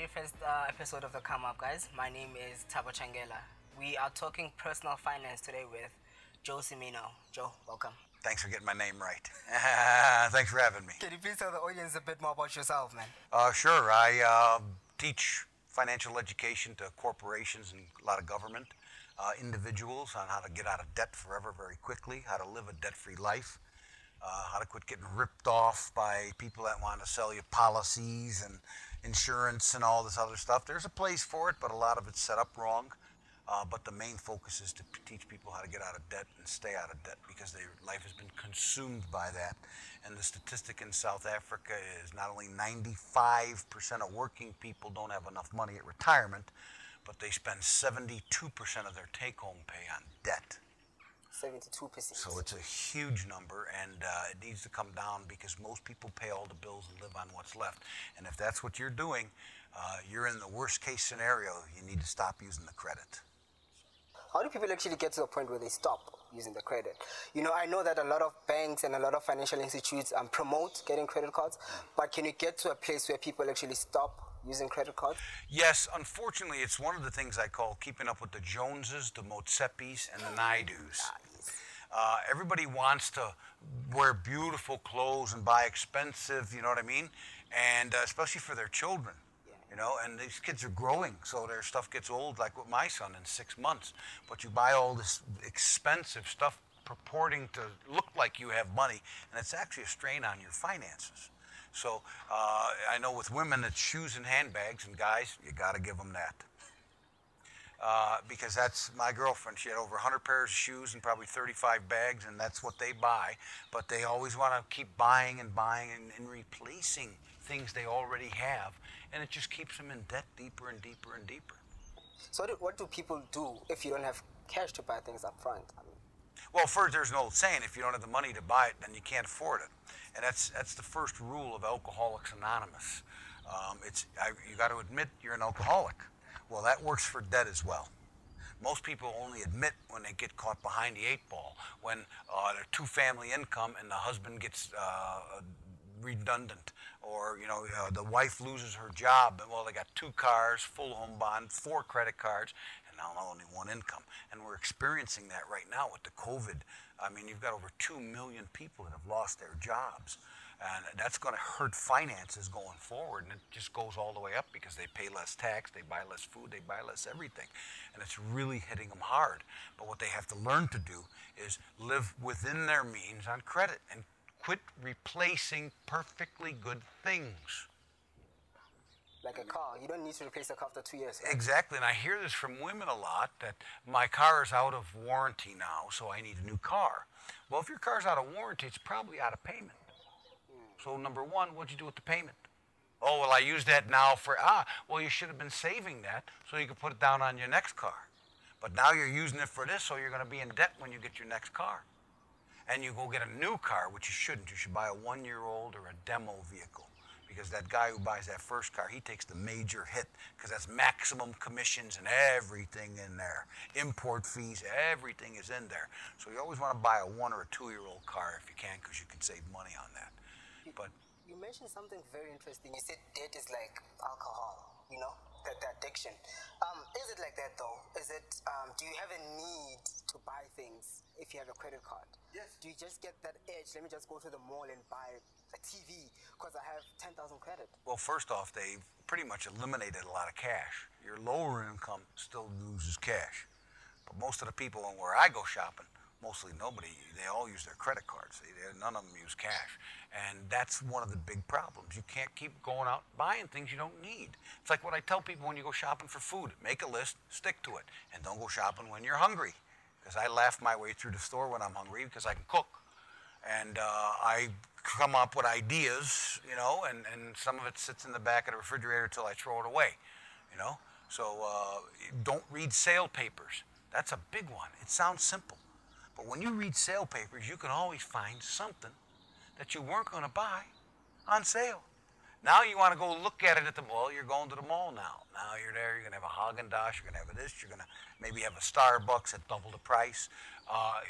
welcome to the very first uh, episode of the Come Up, guys. My name is Tabo Changela. We are talking personal finance today with Joe Cimino. Joe, welcome. Thanks for getting my name right. Thanks for having me. Can you please tell the audience a bit more about yourself, man? Uh, sure. I uh, teach financial education to corporations and a lot of government, uh, individuals on how to get out of debt forever very quickly, how to live a debt free life, uh, how to quit getting ripped off by people that want to sell you policies and insurance and all this other stuff. There's a place for it, but a lot of it's set up wrong. Uh, but the main focus is to teach people how to get out of debt and stay out of debt because their life has been consumed by that. And the statistic in South Africa is not only 95% of working people don't have enough money at retirement, but they spend 72% of their take home pay on debt. 72%. So it's a huge number, and uh, it needs to come down because most people pay all the bills and live on what's left. And if that's what you're doing, uh, you're in the worst case scenario. You need to stop using the credit. How do people actually get to a point where they stop using the credit? You know, I know that a lot of banks and a lot of financial institutes um, promote getting credit cards, but can you get to a place where people actually stop using credit cards? Yes, unfortunately, it's one of the things I call keeping up with the Joneses, the Motsepis, and the Naidoos. Uh, everybody wants to wear beautiful clothes and buy expensive, you know what I mean? And uh, especially for their children. You know, and these kids are growing, so their stuff gets old, like with my son in six months. But you buy all this expensive stuff purporting to look like you have money, and it's actually a strain on your finances. So uh, I know with women it's shoes and handbags, and guys, you got to give them that. Uh, because that's my girlfriend. She had over 100 pairs of shoes and probably 35 bags, and that's what they buy. But they always want to keep buying and buying and, and replacing things they already have, and it just keeps them in debt deeper and deeper and deeper. So, what do, what do people do if you don't have cash to buy things up front? I mean, Well, first, there's an old saying: if you don't have the money to buy it, then you can't afford it, and that's that's the first rule of Alcoholics Anonymous. Um, it's I, you got to admit you're an alcoholic. Well, that works for debt as well. Most people only admit when they get caught behind the eight ball, when uh, they're two family income and the husband gets uh, redundant, or you know uh, the wife loses her job. and Well, they got two cars, full home bond, four credit cards, and now only one income. And we're experiencing that right now with the COVID. I mean, you've got over two million people that have lost their jobs. And that's going to hurt finances going forward. And it just goes all the way up because they pay less tax, they buy less food, they buy less everything. And it's really hitting them hard. But what they have to learn to do is live within their means on credit and quit replacing perfectly good things. like a car, you don't need to replace a car after two years. right? Exactly, and I hear this from women a lot that my car is out of warranty now, so I need a new car. Well, if your car's out of warranty, it's probably out of payment. So, number one, what'd you do with the payment? Oh, well, I use that now for, ah, well, you should have been saving that so you could put it down on your next car. But now you're using it for this, so you're going to be in debt when you get your next car. And you go get a new car, which you shouldn't. You should buy a one year old or a demo vehicle because that guy who buys that first car, he takes the major hit because that's maximum commissions and everything in there. Import fees, everything is in there. So you always want to buy a one or a two year old car if you can because you can save money on that. But You mentioned something very interesting. You said debt is like alcohol, you know, that, that addiction. Um, is it like that though? Is it, um, do you have a need to buy things if you have a credit card? Yes. Do you just get that edge? Let me just go to the mall and buy a TV because I have 10,000 credit. Well, first off, they've pretty much eliminated a lot of cash. Your lower income still loses cash. But most of the people where I go shopping, mostly nobody, they all use their credit cards. None of them use cash. And that's one of the big problems. You can't keep going out buying things you don't need. It's like what I tell people when you go shopping for food make a list, stick to it, and don't go shopping when you're hungry. Because I laugh my way through the store when I'm hungry because I can cook and uh, I come up with ideas, you know, and, and some of it sits in the back of the refrigerator until I throw it away, you know. So uh, don't read sale papers. That's a big one. It sounds simple, but when you read sale papers, you can always find something that you weren't going to buy on sale. Now you want to go look at it at the mall. You're going to the mall now. Now you're there. You're going to have a Haagen Dazs. You're going to have this. You're going to maybe have a Starbucks at double the price. Uh,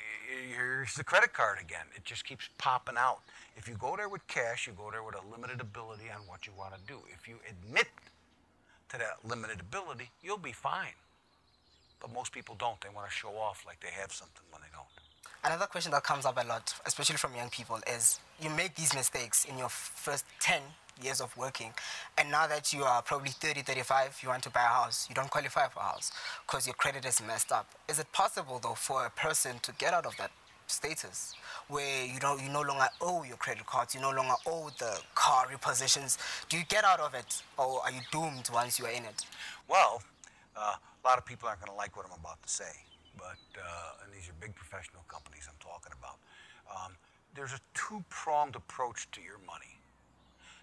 here's the credit card again. It just keeps popping out. If you go there with cash, you go there with a limited ability on what you want to do. If you admit to that limited ability, you'll be fine. But most people don't. They want to show off like they have something when they don't. Another question that comes up a lot, especially from young people, is you make these mistakes in your first 10 years of working, and now that you are probably 30, 35, you want to buy a house, you don't qualify for a house because your credit is messed up. Is it possible, though, for a person to get out of that status where you don't you no longer owe your credit cards, you no longer owe the car repositions? Do you get out of it, or are you doomed once you are in it? Well, uh, a lot of people aren't going to like what I'm about to say, but uh, and these are big professional companies I'm talking about. Um, there's a two-pronged approach to your money.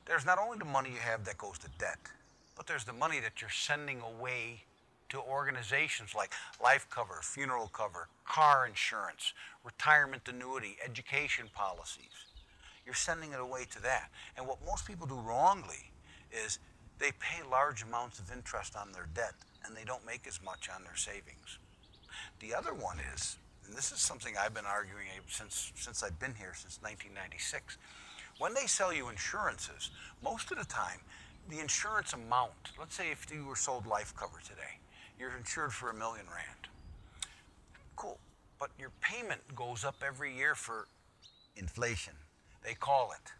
There's not only the money you have that goes to debt, but there's the money that you're sending away to organizations like life cover, funeral cover, car insurance, retirement annuity, education policies. You're sending it away to that. And what most people do wrongly is they pay large amounts of interest on their debt and they don't make as much on their savings. The other one is, and this is something I've been arguing since, since I've been here, since 1996. When they sell you insurances, most of the time, the insurance amount, let's say if you were sold life cover today, you're insured for a million rand. Cool. But your payment goes up every year for inflation, they call it.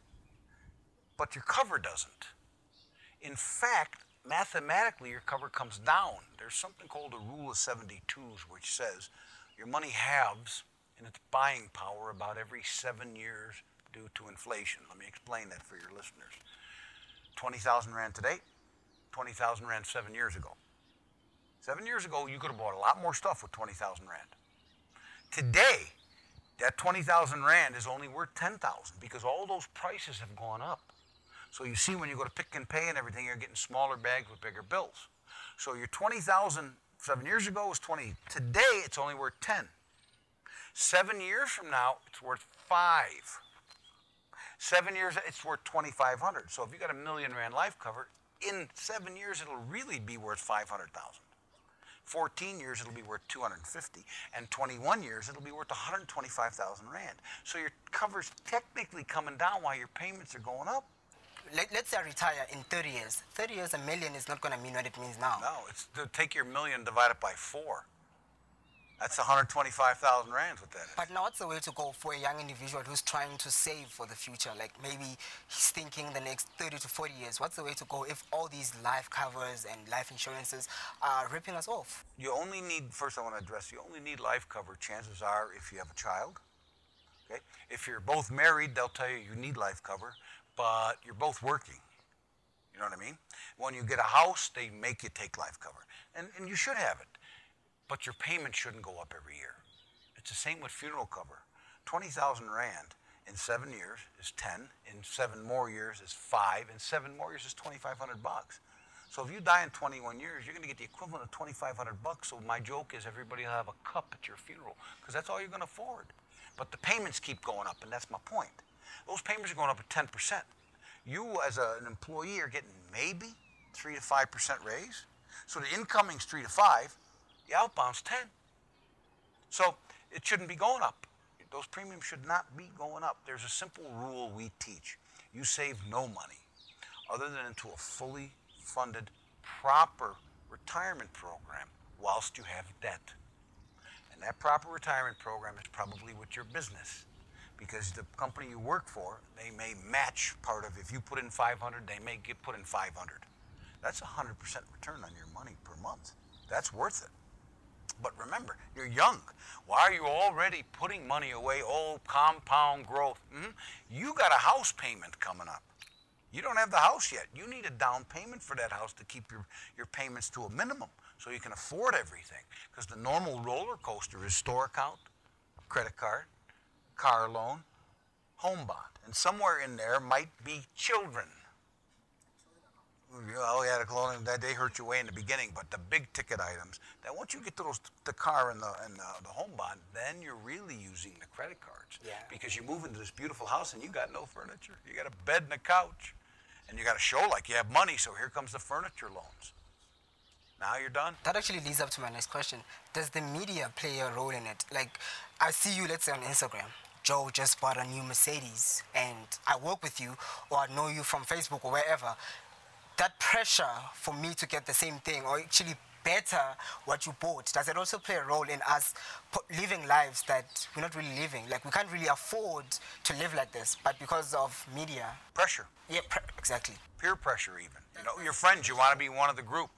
But your cover doesn't. In fact, mathematically, your cover comes down. There's something called the rule of 72s, which says your money halves in its buying power about every seven years due to inflation. Let me explain that for your listeners. 20,000 Rand today, 20,000 Rand seven years ago. Seven years ago, you could have bought a lot more stuff with 20,000 Rand. Today, that 20,000 Rand is only worth 10,000 because all those prices have gone up. So you see when you go to Pick n Pay and everything, you're getting smaller bags with bigger bills. So your 20,000 seven years ago it was 20. Today, it's only worth 10. Seven years from now, it's worth five. Seven years, it's worth 2,500. So if you got a million rand life cover, in seven years, it'll really be worth 500,000. 14 years, it'll be worth 250. And 21 years, it'll be worth 125,000 rand. So your cover's technically coming down while your payments are going up. Let, us say I retire in 30 years. 30 years, a million is not going to mean what it means now. No, it's to take your million, divide it by four. That's 125,000 rands with that. But now what's the way to go for a young individual who's trying to save for the future? Like maybe he's thinking the next 30 to 40 years. What's the way to go if all these life covers and life insurances are ripping us off? You only need, first I want to address, you only need life cover, chances are, if you have a child. Okay? If you're both married, they'll tell you you need life cover, but you're both working. You know what I mean? When you get a house, they make you take life cover. And, and you should have it but your payment shouldn't go up every year. It's the same with funeral cover. 20,000 Rand in seven years is 10, in seven more years is five, in seven more years is 2,500 bucks. So if you die in 21 years, you're going to get the equivalent of 2,500 bucks. So my joke is everybody will have a cup at your funeral because that's all you're going to afford. But the payments keep going up, and that's my point. Those payments are going up at 10%. You, as a, an employee, are getting maybe three to five percent raise. So the incoming's three to five. The outbound's 10. So it shouldn't be going up. Those premiums should not be going up. There's a simple rule we teach. You save no money other than into a fully funded, proper retirement program whilst you have debt. And that proper retirement program is probably with your business because the company you work for, they may match part of, if you put in 500, they may get put in 500. That's a 100% return on your money per month. That's worth it. But remember, you're young. Why are you already putting money away? Oh, compound growth. Mm-hmm. You got a house payment coming up. You don't have the house yet. You need a down payment for that house to keep your, your payments to a minimum so you can afford everything. Because the normal roller coaster is store account, credit card, car loan, home bond. And somewhere in there might be children oh yeah, the clothing that they hurt you way in the beginning, but the big ticket items. That once you get to those, the car and the and the, the home bond, then you're really using the credit cards. Yeah. Because you move into this beautiful house and you got no furniture. You got a bed and a couch, and you got to show like you have money. So here comes the furniture loans. Now you're done. That actually leads up to my next question. Does the media play a role in it? Like, I see you, let's say on Instagram. Joe just bought a new Mercedes and I work with you or I know you from Facebook or wherever that pressure for me to get the same thing or actually better what you bought, does it also play a role in us living lives that we're not really living? Like we can't really afford to live like this, but because of media. Pressure. Yeah, pre- exactly. Peer pressure, even. You know, your friends, you want to be one of the group.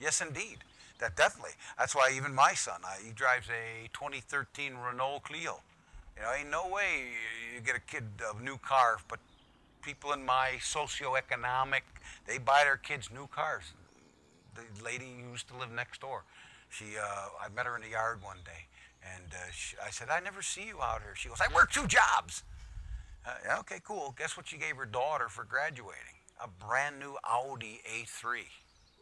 Yes, indeed. That definitely. That's why even my son, uh, he drives a 2013 Renault Clio. You know, ain't no way you get a kid a new car, but people in my socioeconomic, they buy their kids new cars. The lady used to live next door. She, uh, I met her in the yard one day, and uh, she, I said, "I never see you out here." She goes, "I work two jobs." Uh, yeah, okay, cool. Guess what she gave her daughter for graduating? A brand new Audi A3.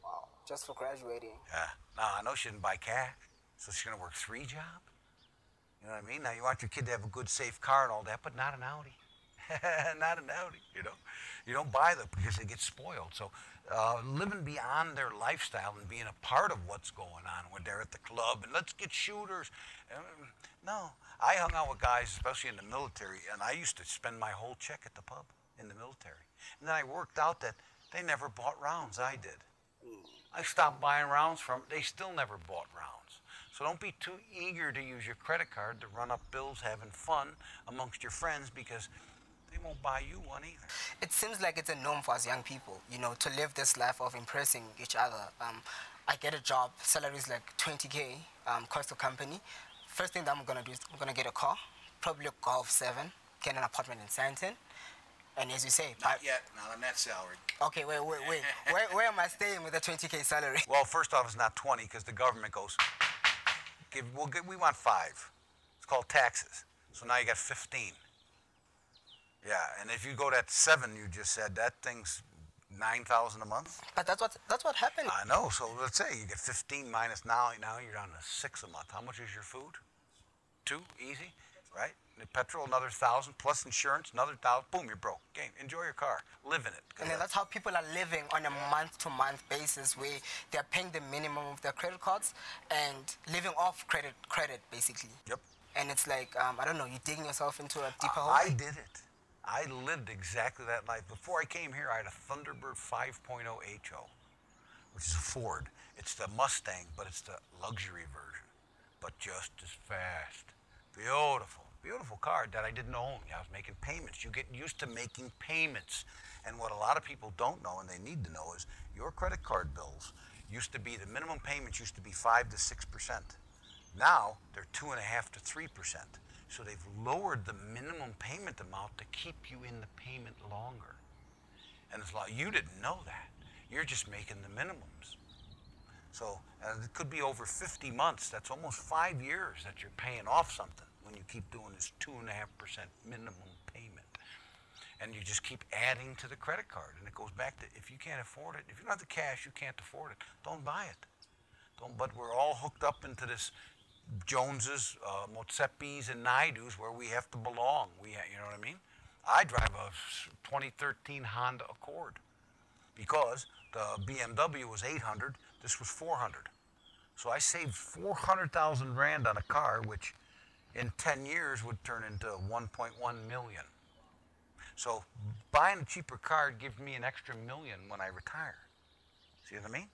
Wow, just for graduating. Yeah. No, I know she didn't buy cash, so she's gonna work three jobs. You know what I mean? Now you want your kid to have a good, safe car and all that, but not an Audi. not an Audi. You know, you don't buy them because they get spoiled. So uh, living beyond their lifestyle and being a part of what's going on when they're at the club and let's get shooters. Um, no, I hung out with guys, especially in the military, and I used to spend my whole check at the pub in the military. And then I worked out that they never bought rounds. I did. I stopped buying rounds from. They still never bought rounds. So don't be too eager to use your credit card to run up bills having fun amongst your friends because they won't buy you one either. It seems like it's a norm for us young people, you know, to live this life of impressing each other. Um, I get a job, salary is like 20k, um, cost of company. First thing that I'm gonna do is I'm gonna get a car, probably a Golf 7, get an apartment in Sandton. And as you say, not yet, not on that salary. Okay, wait, wait, wait. where, where am I staying with a 20k salary? Well, first off, it's not 20 because the government goes, give, we'll get, we want five. It's called taxes. So now you got 15. Yeah, and if you go that seven you just said, that thing's nine thousand a month. But that's what that's what happened. I know. So let's say you get fifteen minus now. Now you're down to six a month. How much is your food? Two, easy, right? Petrol another thousand plus insurance another thousand. Boom, you're broke. Game. Enjoy your car. Live in it. And that's how people are living on a month-to-month basis, where they're paying the minimum of their credit cards and living off credit credit basically. Yep. And it's like um, I don't know, you're digging yourself into a deeper hole. I did it. I lived exactly that life. Before I came here, I had a Thunderbird 5.0 HO, which is a Ford. It's the Mustang, but it's the luxury version, but just as fast. Beautiful, beautiful car that I didn't own. I was making payments. You get used to making payments. And what a lot of people don't know and they need to know is your credit card bills used to be, the minimum payments used to be 5 to 6%. Now they're 2.5 to 3%. So they've lowered the minimum payment amount to keep you in the payment longer. And it's like you didn't know that. You're just making the minimums. So it could be over 50 months. That's almost five years that you're paying off something when you keep doing this two and a half percent minimum payment. And you just keep adding to the credit card. And it goes back to if you can't afford it, if you don't have the cash, you can't afford it. Don't buy it. Don't. But we're all hooked up into this Joneses, uh, Motsepis, and Naidoos where we have to belong. We, you know what I mean? I drive a 2013 Honda Accord because the BMW was 800. This was 400. So I saved 400,000 rand on a car, which in 10 years would turn into 1.1 million. So buying a cheaper car gives me an extra million when I retire. See what I mean?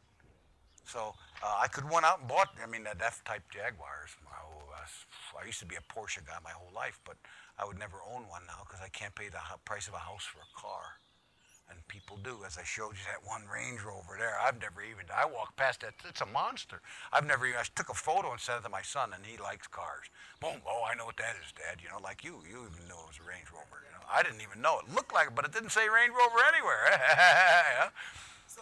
So uh, I could went out and bought. I mean, that F-type Jaguars. I used to be a Porsche guy my whole life, but I would never own one now because I can't pay the price of a house for a car. And people do, as I showed you that one Range Rover there. I've never even. I walked past that. It's a monster. I've never even. I took a photo and sent it to my son, and he likes cars. Boom. Oh, I know what that is, Dad. You know, like you. You even knew it was a Range Rover. You know, I didn't even know it. Looked like it, but it didn't say Range Rover anywhere. yeah. So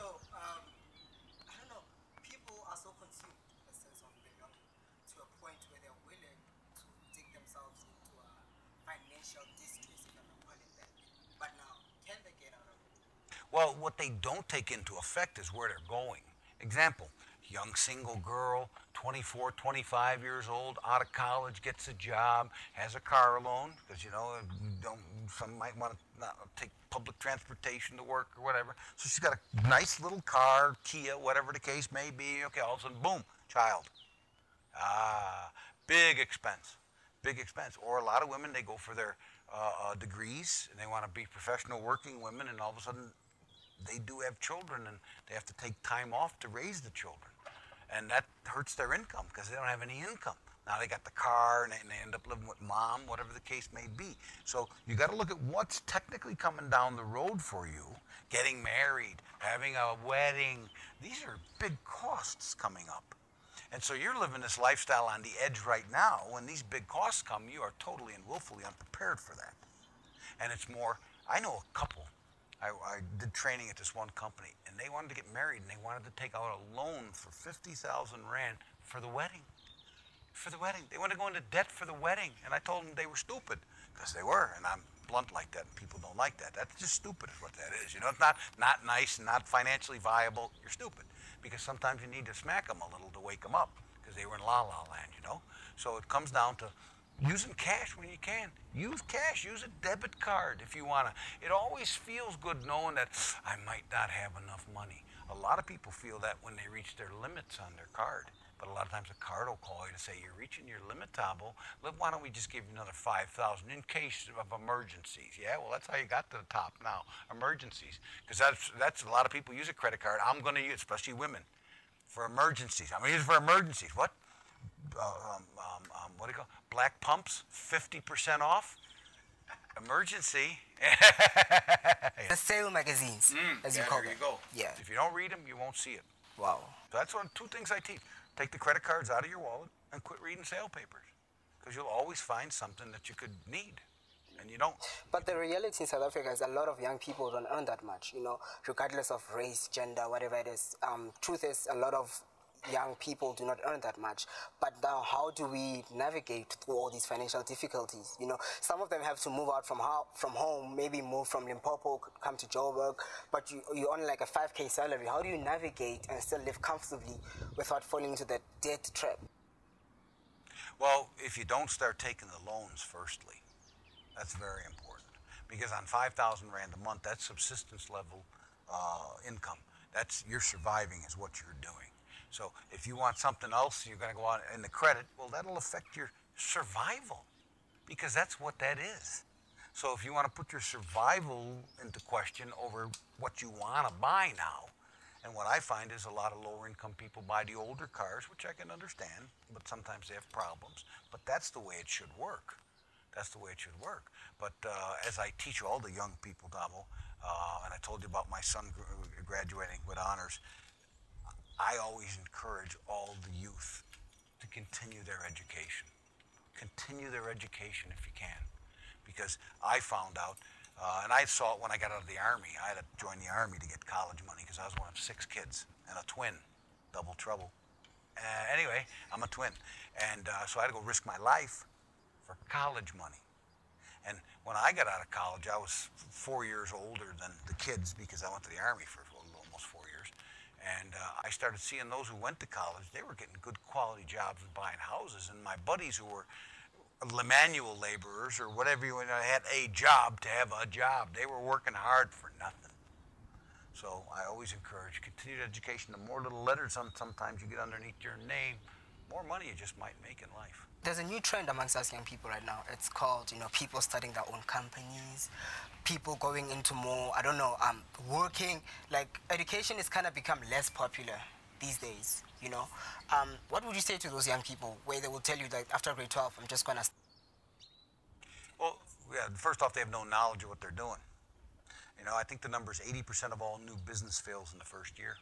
Well, what they don't take into effect is where they're going. Example, young single girl, 24, 25 years old, out of college, gets a job, has a car loan, because, you know, don't, some might want to take public transportation to work or whatever. So she's got a nice little car, Kia, whatever the case may be. Okay, all of a sudden, boom, child. Ah, big expense, big expense. Or a lot of women, they go for their uh, uh, degrees and they want to be professional working women, and all of a sudden they do have children and they have to take time off to raise the children. And that hurts their income because they don't have any income. Now they got the car and they, and they end up living with mom, whatever the case may be. So you got to look at what's technically coming down the road for you. Getting married, having a wedding, these are big costs coming up. And so you're living this lifestyle on the edge right now. When these big costs come, you are totally and willfully unprepared for that. And it's more, I know a couple. I, I did training at this one company, and they wanted to get married, and they wanted to take out a loan for 50,000 Rand for the wedding. For the wedding. They wanted to go into debt for the wedding. And I told them they were stupid, because they were. And I'm blunt like that, and people don't like that. That's just stupid, is what that is. You know, it's not, not nice, not financially viable. You're stupid. Because sometimes you need to smack them a little to wake them up, because they were in la la land, you know? So it comes down to using cash when you can. Use cash, use a debit card if you want to. It always feels good knowing that I might not have enough money. A lot of people feel that when they reach their limits on their card. But a lot of times a card will call you to say, you're reaching your limit, Tabo. Why don't we just give you another 5000 in case of emergencies? Yeah, well, that's how you got to the top now, emergencies. Because that's, that's a lot of people use a credit card. I'm going to use, especially women, for emergencies. I'm going to use it for emergencies. What? Uh, um, um, um, what do you call black pumps 50% off. Emergency. The sale magazines mm, as yeah, you call there them. you go. Yeah. If you don't read them you won't see it. Wow. So that's one two things i teach. Take the credit cards out of your wallet and quit reading sale papers because you'll always find something that you could need and you don't. But the reality in South Africa is a lot of young people don't earn that much, you know, regardless of race, gender, whatever it is. Um, truth is, a lot of young people do not earn that much. But now, how do we navigate through all these financial difficulties? You know, some of them have to move out from ho- from home, maybe move from Limpopo, come to Joburg, but you you earn like a 5k salary. How do you navigate and still live comfortably without falling into that debt trap? Well, if you don't start taking the loans, firstly, that's very important because on 5,000 rand a month, that's subsistence level uh, income. That's you're surviving is what you're doing. So if you want something else, you're going to go on in the credit. Well, that'll affect your survival because that's what that is. So if you want to put your survival into question over what you want to buy now, and what I find is a lot of lower income people buy the older cars, which I can understand, but sometimes they have problems. But that's the way it should work. That's the way it should work. But uh, as I teach all the young people, Damo, uh, and I told you about my son graduating with honors, I always encourage all the youth to continue their education. Continue their education if you can. Because I found out, uh, and I saw it when I got out of the Army. I had to join the Army to get college money because I was one of six kids and a twin, double trouble. Uh, anyway, I'm a twin. And uh, so I had to go risk my life for college money. And when I got out of college, I was four years older than the kids because I went to the Army for and uh, I started seeing those who went to college, they were getting good quality jobs and buying houses. And my buddies who were manual laborers or whatever you know, had a job to have a job, they were working hard for nothing. So I always encourage continued education. The more little letters sometimes you get underneath your name, more money you just might make in life there's a new trend amongst us young people right now. It's called, you know, people starting their own companies, people going into more, I don't know, um, working. Like education has kind of become less popular these days. You know, um, what would you say to those young people where they will tell you that after grade 12, I'm just gonna. Well, yeah. First off, they have no knowledge of what they're doing. You know, I think the number is 80% of all new business fails in the first year,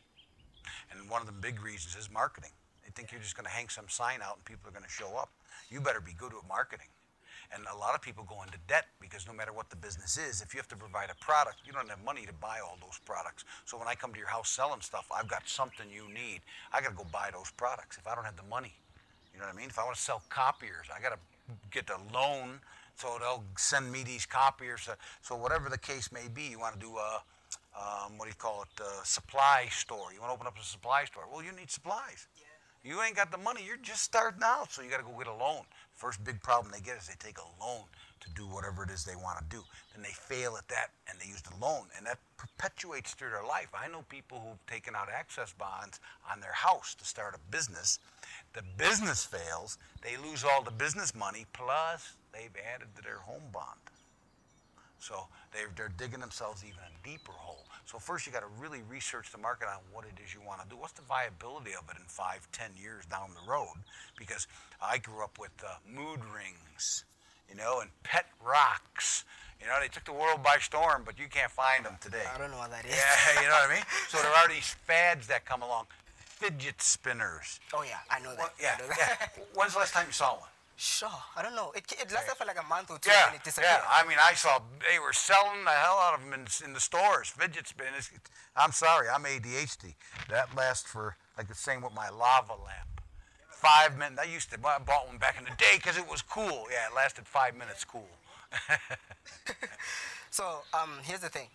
and one of the big reasons is marketing. They think you're just going to hang some sign out and people are going to show up. You better be good at marketing. And a lot of people go into debt because no matter what the business is, if you have to provide a product, you don't have money to buy all those products. So when I come to your house selling stuff, I've got something you need. I got to go buy those products if I don't have the money. You know what I mean? If I want to sell copiers, I got to get a loan so they'll send me these copiers. So whatever the case may be, you want to do a, um, what do you call it, a supply store. You want to open up a supply store. Well, you need supplies. Yeah. You ain't got the money. You're just starting out, so you got to go get a loan. First big problem they get is they take a loan to do whatever it is they want to do. Then they fail at that, and they use the loan, and that perpetuates through their life. I know people who've taken out access bonds on their house to start a business. The business fails. They lose all the business money, plus they've added to their home bond. So they're, they're digging themselves even a deeper hole. So first you got to really research the market on what it is you want to do. What's the viability of it in five, ten years down the road? Because I grew up with uh, mood rings, you know, and pet rocks. You know, they took the world by storm, but you can't find them today. I don't know what that is. Yeah, you know what I mean? So there are these fads that come along. Fidget spinners. Oh yeah, I know that. Well, yeah, I know that. yeah. When's the last time you saw one? Sure. I don't know. It, it lasted for like a month or two Yeah, and it disappeared. yeah. I mean, I saw they were selling the hell out of them in, in the stores. Fidget spinners. I'm sorry, I'm ADHD. That lasts for like the same with my lava lamp. Five minutes. I used to buy, bought one back in the day because it was cool. Yeah, it lasted five minutes. Cool. So um, here's the thing.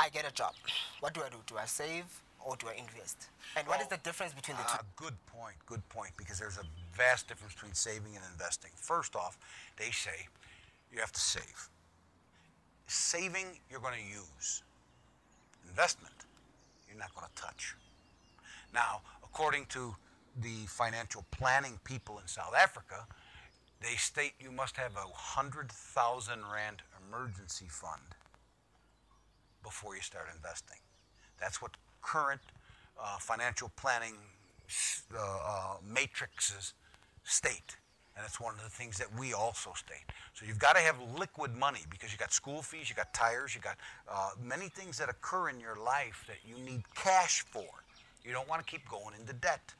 I get a job. What do I do? Do I save or do I invest? And what is the difference between the two? Ah, good point. Good point. Because there's a vast difference between saving and investing. First off, they say you have to save. Saving, you're going to use. Investment, you're not going to touch. Now, according to the financial planning people in South Africa, they state you must have a 100,000 Rand emergency fund before you start investing. That's what current uh, financial planning uh, uh, matrices state. And it's one of the things that we also state. So you've got to have liquid money because you got school fees, you got tires, you got uh, many things that occur in your life that you need cash for. You don't want to keep going into debt.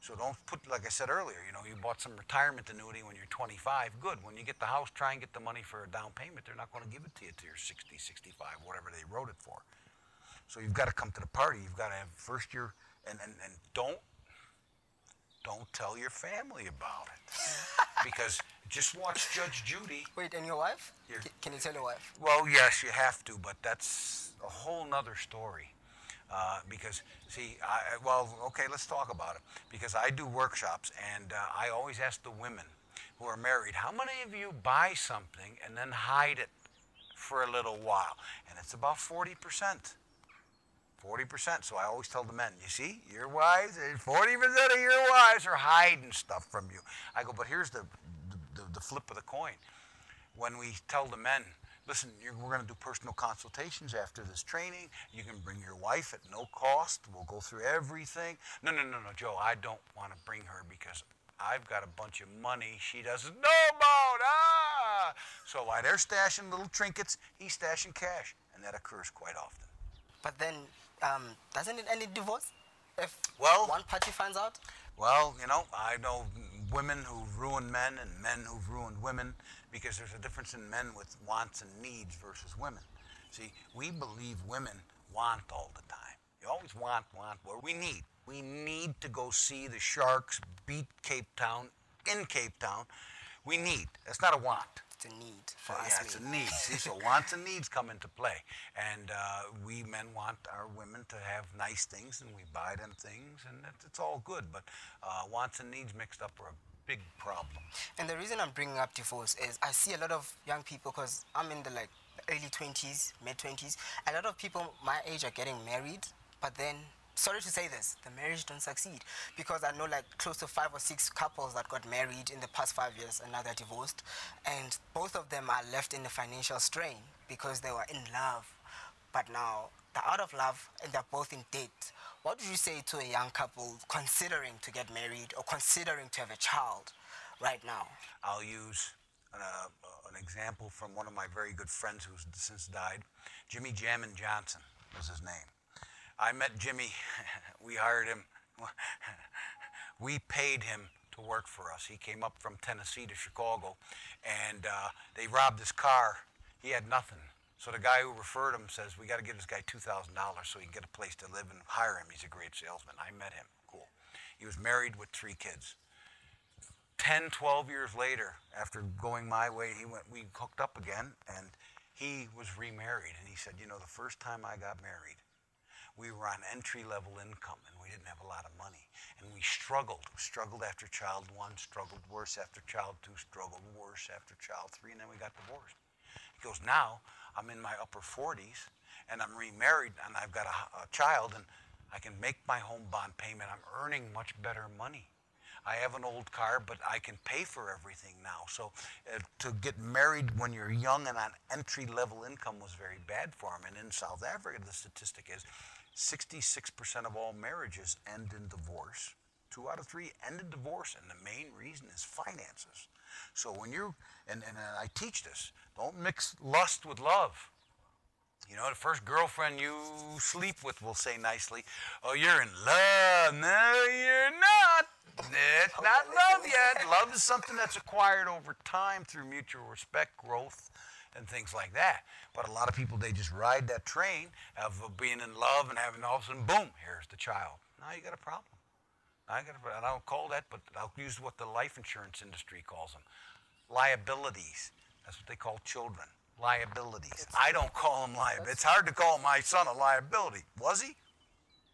So don't put, like I said earlier, you know, you bought some retirement annuity when you're 25. Good. When you get the house, try and get the money for a down payment. They're not going to give it to you till you're 60, 65, whatever they wrote it for. So you've got to come to the party. You've got to have first year, and, and, and don't, don't tell your family about it. because just watch Judge Judy. Wait, and your wife? Your- Can you tell your wife? Well, yes, you have to, but that's a whole nother story. Uh, because, see, I, well, okay, let's talk about it. Because I do workshops, and uh, I always ask the women who are married, how many of you buy something and then hide it for a little while? And it's about 40%. 40%. So I always tell the men, you see, your wives, 40% of your wives are hiding stuff from you. I go, but here's the, the, the flip of the coin. When we tell the men, listen, we're going to do personal consultations after this training. You can bring your wife at no cost. We'll go through everything. No, no, no, no, Joe, I don't want to bring her because I've got a bunch of money she doesn't know about. Ah! So while they're stashing little trinkets, he's stashing cash. And that occurs quite often. But then, um, doesn't it end in divorce? If Well- one party finds out? Well, you know, I know women who've ruined men and men who've ruined women because there's a difference in men with wants and needs versus women. See, we believe women want all the time. You always want, want, what we need. We need to go see the Sharks beat Cape Town in Cape Town. We need. That's not a want. A need for So, us. yeah, it's a need. See, so wants and needs come into play, and uh, we men want our women to have nice things, and we buy them things, and it's, it's all good. But uh, wants and needs mixed up are a big problem. And the reason I'm bringing up divorce is I see a lot of young people because I'm in the like early 20s, mid 20s. A lot of people my age are getting married, but then sorry to say this, the marriage don't succeed because I know like close to five or six couples that got married in the past five years and now they're divorced, and both of them are left in the financial strain because they were in love, but now they're out of love and they're both in debt. What would you say to a young couple considering to get married or considering to have a child right now? I'll use an, uh, an example from one of my very good friends who's since died. Jimmy Jammin Johnson was his name. I met Jimmy. we hired him. we paid him to work for us. He came up from Tennessee to Chicago, and uh, they robbed his car. He had nothing. So the guy who referred him says, "We got to give this guy two thousand dollars so he can get a place to live and hire him. He's a great salesman." I met him. Cool. He was married with three kids. 10, 12 years later, after going my way, he went, we hooked up again, and he was remarried. And he said, You know, the first time I got married, we were on entry level income and we didn't have a lot of money. And we struggled. Struggled after child one, struggled worse after child two, struggled worse after child three, and then we got divorced. He goes, Now I'm in my upper 40s and I'm remarried and I've got a, a child and I can make my home bond payment. I'm earning much better money. I have an old car, but I can pay for everything now. So uh, to get married when you're young and on entry level income was very bad for him. And in South Africa, the statistic is 66% of all marriages end in divorce. Two out of three end in divorce, and the main reason is finances. So when you're, and, and I teach this, don't mix lust with love. You know, the first girlfriend you sleep with will say nicely, Oh, you're in love. No, you're not. It's not love yet. Love is something that's acquired over time through mutual respect, growth, and things like that. But a lot of people, they just ride that train of being in love and having all of a sudden, boom, here's the child. Now you got a problem. I, got a, I don't call that, but I'll use what the life insurance industry calls them liabilities. That's what they call children. Liabilities. I don't call them liabilities. It's hard to call my son a liability. Was he?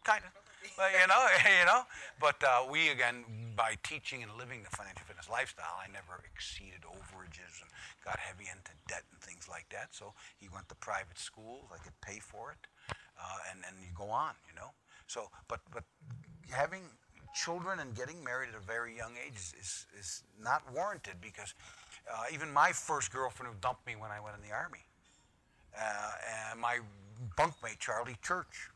Kind of. But, you know, you know. But uh, we again, by teaching and living the financial fitness lifestyle, I never exceeded overages and got heavy into debt and things like that. So he went to private schools. I could pay for it, uh, and then you go on. You know. So, but but having children and getting married at a very young age is, is, is not warranted because uh, even my first girlfriend who dumped me when I went in the army, uh, and my bunkmate Charlie Church,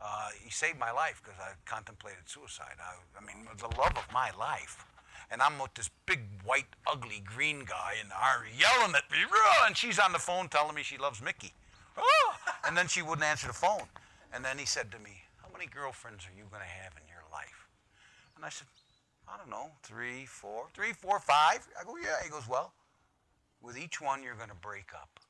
uh, he saved my life because I contemplated suicide. I, I, mean, the love of my life. And I'm with this big, white, ugly, green guy and army yelling at me, and she's on the phone telling me she loves Mickey. And then she wouldn't answer the phone. And then he said to me, How many girlfriends are you going to have in your life? And I said, I don't know, three, four, three, four, five. I go, yeah. He goes, well, with each one, you're going to break up.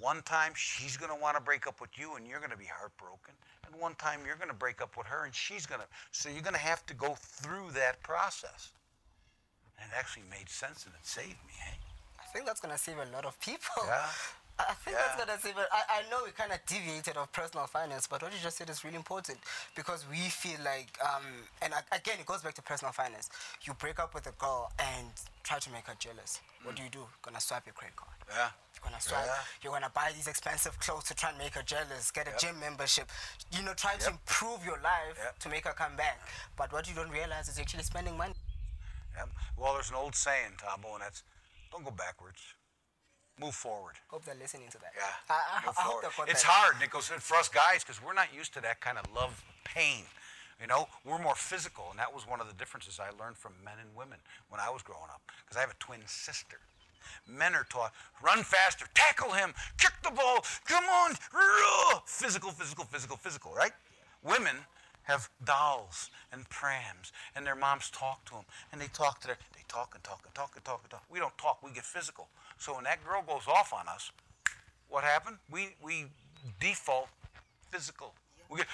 One time, she's going to want to break up with you, and you're going to be heartbroken. And one time, you're going to break up with her, and she's going to. So you're going to have to go through that process. And it actually made sense, and it saved me. Hey? I think that's going to save a lot of people. Yeah. I think yeah. that's gonna say, but I, I know we kind of deviated of personal finance, but what you just said is really important because we feel like, um, and again, it goes back to personal finance. You break up with a girl and try to make her jealous. Mm. What do you do? Gonna swipe your credit card. Yeah. You're gonna swipe. Yeah. You're gonna buy these expensive clothes to try and make her jealous. Get a yep. gym membership. You know, try yep. to improve your life yep. to make her come back. But what you don't realize is you're actually spending money. Yep. Well, there's an old saying, Thabo, and that's don't go backwards move forward. Hope they're listening to that. Yeah. I, I, move I forward. it's that. hard, Nicholas, for us guys, because we're not used to that kind of love pain. You know, we're more physical, and that was one of the differences I learned from men and women when I was growing up, because I have a twin sister. Men are taught run faster, tackle him, kick the ball, come on, physical, physical, physical, physical, right? Women have dolls and prams, and their moms talk to them, and they talk to their, they talk and talk and talk and talk and talk. We don't talk, we get physical. So when that girl goes off on us, what happened? We, we default physical. We get,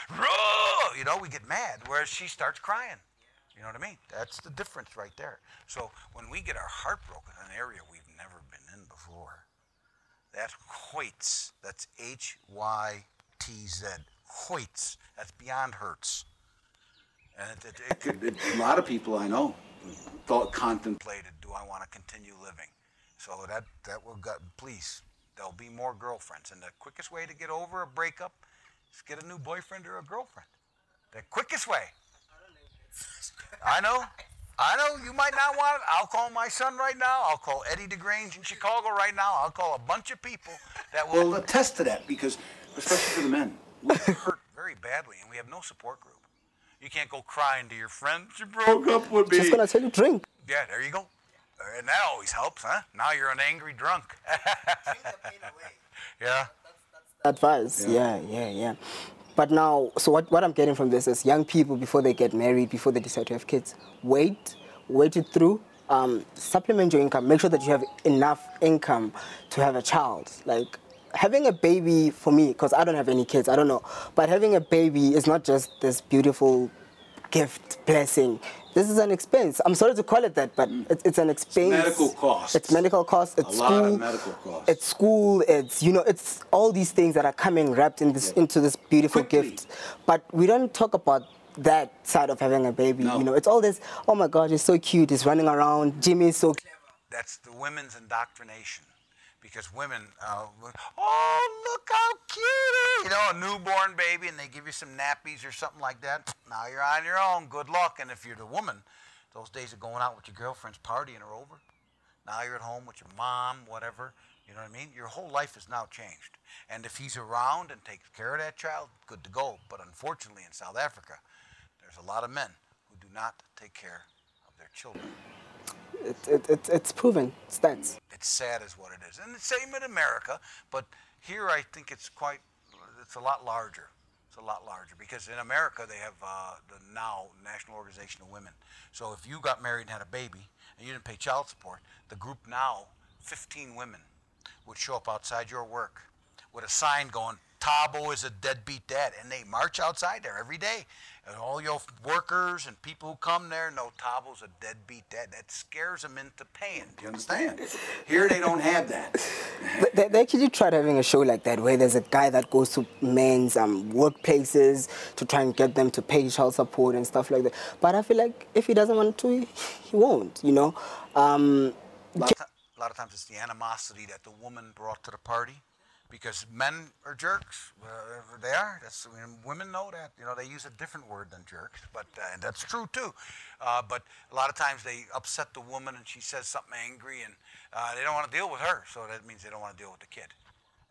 you know, we get mad, whereas she starts crying. You know what I mean? That's the difference right there. So when we get our heart broken in an area we've never been in before, that Hoyts, that's H Y T Z, Hoyts, that's beyond Hertz. And it, it, it could, a lot of people I know thought contemplated, do I want to continue living? So that that will go, please. There'll be more girlfriends, and the quickest way to get over a breakup is get a new boyfriend or a girlfriend. The quickest way. I know. I know you might not want it. I'll call my son right now. I'll call Eddie DeGrange in Chicago right now. I'll call a bunch of people that will. Well, attest to that because, especially for the men, we hurt very badly, and we have no support group. You can't go crying to your friend. She broke up with me. Just gonna tell you drink. Yeah, there you go. And that always helps, huh? Now you're an angry drunk. yeah. Advice. Yeah. yeah, yeah, yeah. But now, so what, what I'm getting from this is young people, before they get married, before they decide to have kids, wait, wait it through, um, supplement your income, make sure that you have enough income to have a child. Like, having a baby for me, because I don't have any kids, I don't know, but having a baby is not just this beautiful gift, blessing. This is an expense. I'm sorry to call it that, but mm. it's, it's, an expense. It's medical costs. It's medical costs. It's a school. lot of medical costs. It's school. It's you know, it's all these things that are coming wrapped in this yeah. into this beautiful Quickly. gift. But we don't talk about that side of having a baby. No. You know, it's all this. Oh my God, he's so cute. He's running around. Jimmy is so clever. That's the women's indoctrination because women, uh, oh, look how cute, you know, a newborn baby, and they give you some nappies or something like that. Now you're on your own. Good luck. And if you're the woman, Those days of going out with your girlfriends partying are over. Now you're at home with your mom, whatever. You know what I mean? Your whole life is now changed. And if he's around and takes care of that child, good to go. But unfortunately, in South Africa, there's a lot of men who do not take care of their children. It, it, it, it's proven stats. It's sad, is what it is. And the same in America, but here I think it's quite, it's a lot larger. It's a lot larger because in America they have uh, the NOW National Organization of Women. So if you got married and had a baby and you didn't pay child support, the group NOW, 15 women, would show up outside your work with a sign going, Thabo is a deadbeat dad. And they march outside there every day. And all your workers and people who come there know Thabo's a deadbeat dad. That scares them into paying. Do you understand? Here they don't have that. They, they actually tried having a show like that where there's a guy that goes to men's um, workplaces to try and get them to pay child support and stuff like that. But I feel like if he doesn't want to, he, he won't, you know? Um, A lot, of ti- a lot of times it's the animosity that the woman brought to the party because men are jerks. Uh, they are. That's I mean, women know that. You know, they use a different word than jerks, but uh, and that's true too. Uh, but a lot of times they upset the woman and she says something angry and uh, they don't want to deal with her. So that means they don't want to deal with the kid,